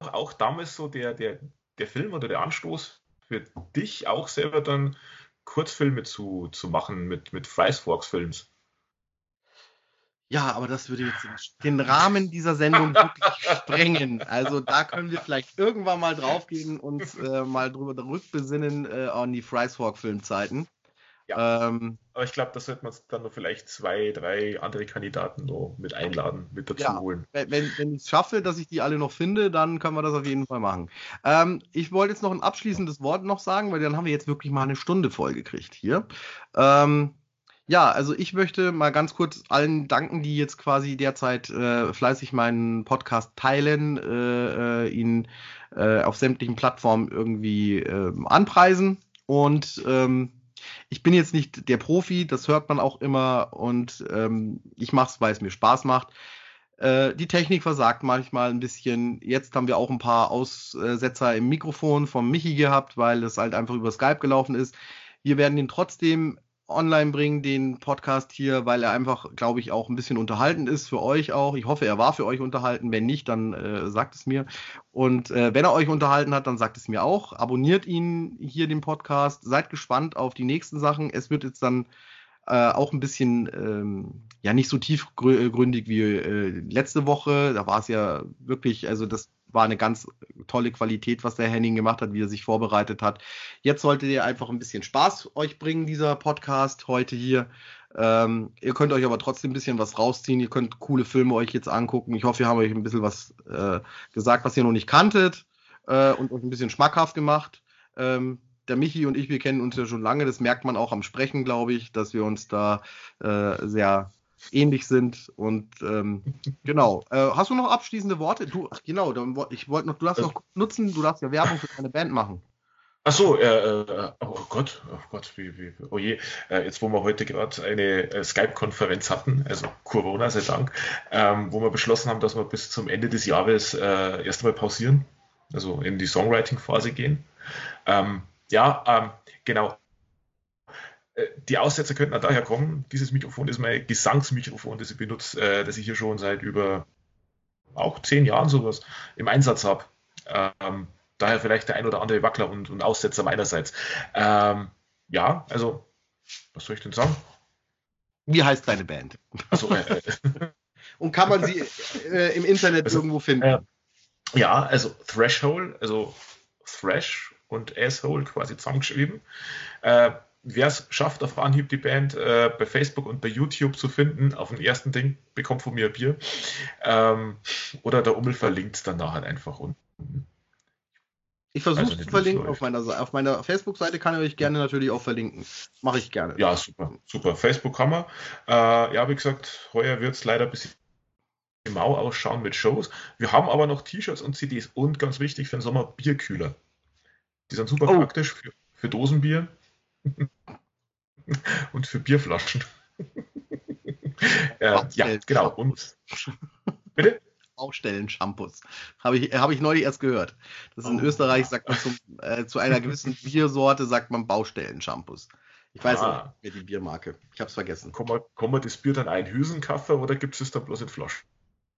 doch auch damals so der, der, der Film oder der Anstoß für dich auch selber dann Kurzfilme zu, zu machen mit, mit Friesforks Films. Ja, aber das würde jetzt den Rahmen dieser Sendung wirklich sprengen. Also da können wir vielleicht irgendwann mal draufgehen und äh, mal drüber rückbesinnen äh, an die Friesfork-Filmzeiten. Ja. Ähm, aber ich glaube, da sollte man dann noch vielleicht zwei, drei andere Kandidaten noch mit einladen, mit dazu ja, holen. Wenn, wenn ich es schaffe, dass ich die alle noch finde, dann können wir das auf jeden Fall machen. Ähm, ich wollte jetzt noch ein abschließendes Wort noch sagen, weil dann haben wir jetzt wirklich mal eine Stunde voll gekriegt hier. Ähm, ja, also ich möchte mal ganz kurz allen danken, die jetzt quasi derzeit äh, fleißig meinen Podcast teilen, äh, äh, ihn äh, auf sämtlichen Plattformen irgendwie äh, anpreisen. Und ähm, ich bin jetzt nicht der Profi, das hört man auch immer und ähm, ich mache es, weil es mir Spaß macht. Äh, die Technik versagt manchmal ein bisschen. Jetzt haben wir auch ein paar Aussetzer im Mikrofon vom Michi gehabt, weil es halt einfach über Skype gelaufen ist. Wir werden ihn trotzdem online bringen, den Podcast hier, weil er einfach, glaube ich, auch ein bisschen unterhaltend ist für euch auch. Ich hoffe, er war für euch unterhalten. Wenn nicht, dann äh, sagt es mir. Und äh, wenn er euch unterhalten hat, dann sagt es mir auch. Abonniert ihn hier, den Podcast. Seid gespannt auf die nächsten Sachen. Es wird jetzt dann äh, auch ein bisschen, ähm, ja, nicht so tiefgründig wie äh, letzte Woche. Da war es ja wirklich, also das war eine ganz tolle Qualität, was der Henning gemacht hat, wie er sich vorbereitet hat. Jetzt solltet ihr einfach ein bisschen Spaß euch bringen, dieser Podcast heute hier. Ähm, ihr könnt euch aber trotzdem ein bisschen was rausziehen. Ihr könnt coole Filme euch jetzt angucken. Ich hoffe, wir haben euch ein bisschen was äh, gesagt, was ihr noch nicht kanntet äh, und euch ein bisschen schmackhaft gemacht. Ähm, der Michi und ich, wir kennen uns ja schon lange. Das merkt man auch am Sprechen, glaube ich, dass wir uns da äh, sehr ähnlich sind. Und ähm, genau. Äh, hast du noch abschließende Worte? Du, ach genau, dann, ich wollte noch, du darfst noch nutzen, du darfst ja Werbung für deine Band machen. Ach so, äh, äh, oh Gott, oh Gott, wie, wie, oh je, äh, jetzt wo wir heute gerade eine äh, Skype-Konferenz hatten, also Corona sei Dank, ähm, wo wir beschlossen haben, dass wir bis zum Ende des Jahres äh, erst einmal pausieren, also in die Songwriting-Phase gehen. Ähm, ja, ähm, genau. Äh, die Aussetzer könnten daher kommen. Dieses Mikrofon ist mein Gesangsmikrofon, das ich benutze, äh, das ich hier schon seit über auch zehn Jahren sowas im Einsatz habe. Ähm, daher vielleicht der ein oder andere Wackler und, und Aussetzer meinerseits. Ähm, ja, also, was soll ich denn sagen? Wie heißt deine Band? Also, äh, und kann man sie äh, im Internet also, irgendwo finden? Äh, ja, also Threshold, also Thrash und Asshole quasi zusammengeschrieben. Äh, Wer es schafft, auf Anhieb die Band äh, bei Facebook und bei YouTube zu finden, auf dem ersten Ding, bekommt von mir ein Bier. Ähm, oder der Ummel verlinkt es dann nachher einfach unten. Ich versuche also zu verlinken auf meiner, auf meiner Facebook-Seite, kann ich euch gerne natürlich auch verlinken. Mache ich gerne. Ja, super, super. Facebook man. Äh, ja, wie gesagt, heuer wird es leider ein bisschen mau ausschauen mit Shows. Wir haben aber noch T-Shirts und CDs und ganz wichtig für den Sommer Bierkühler. Die sind super oh. praktisch für, für Dosenbier und für Bierflaschen. äh, ja, genau. Und, bitte? Baustellen-Shampoos. Habe ich, hab ich neulich erst gehört. Das ist in oh. Österreich, sagt man zum, äh, zu einer gewissen Biersorte, sagt man Baustellen-Shampoos. Ich weiß ah. auch nicht mehr die Biermarke. Ich habe es vergessen. Kann man, kann man das Bier dann einhüsen, oder gibt es dann bloß in Flaschen?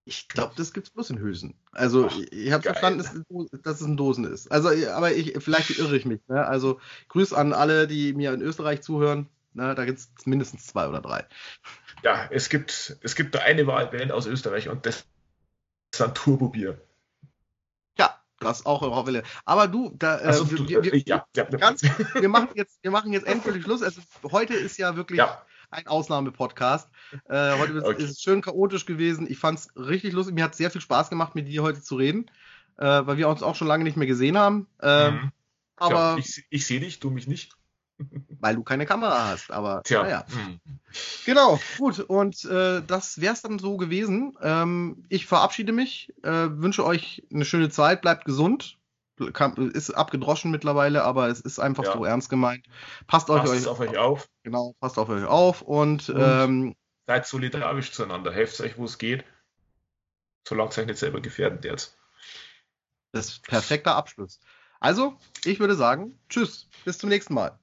Ich glaube, das gibt es bloß in Hülsen. Also Ach, ich habe verstanden, dass, dass, es in Dosen ist. Also, aber ich, vielleicht irre ich mich. Ne? Also Grüß an alle, die mir in Österreich zuhören. Ne? Da gibt es mindestens zwei oder drei. Ja, es gibt, es gibt da eine Wahlband aus Österreich und das ist ein Turbobier. Ja, das auch in Wille. Aber du, da, äh, also, wir, wir, ja, ja, ganz, wir, machen jetzt, wir machen jetzt endgültig Schluss. Also, heute ist ja wirklich ja ein Ausnahmepodcast. Äh, heute okay. ist es schön chaotisch gewesen. Ich fand es richtig lustig. Mir hat sehr viel Spaß gemacht, mit dir heute zu reden, äh, weil wir uns auch schon lange nicht mehr gesehen haben. Ähm, mhm. Aber ja, ich, ich sehe dich, du mich nicht. Weil du keine Kamera hast, aber Tja. naja. Hm. Genau, gut. Und äh, das wäre es dann so gewesen. Ähm, ich verabschiede mich, äh, wünsche euch eine schöne Zeit, bleibt gesund ist abgedroschen mittlerweile, aber es ist einfach ja. so ernst gemeint. Passt, passt euch, auf euch auf. Genau, passt auf euch auf und, und ähm, seid solidarisch zueinander. Helft euch, wo es geht. Solange es euch nicht selber gefährdet jetzt. Das ist perfekter Abschluss. Also, ich würde sagen, tschüss, bis zum nächsten Mal.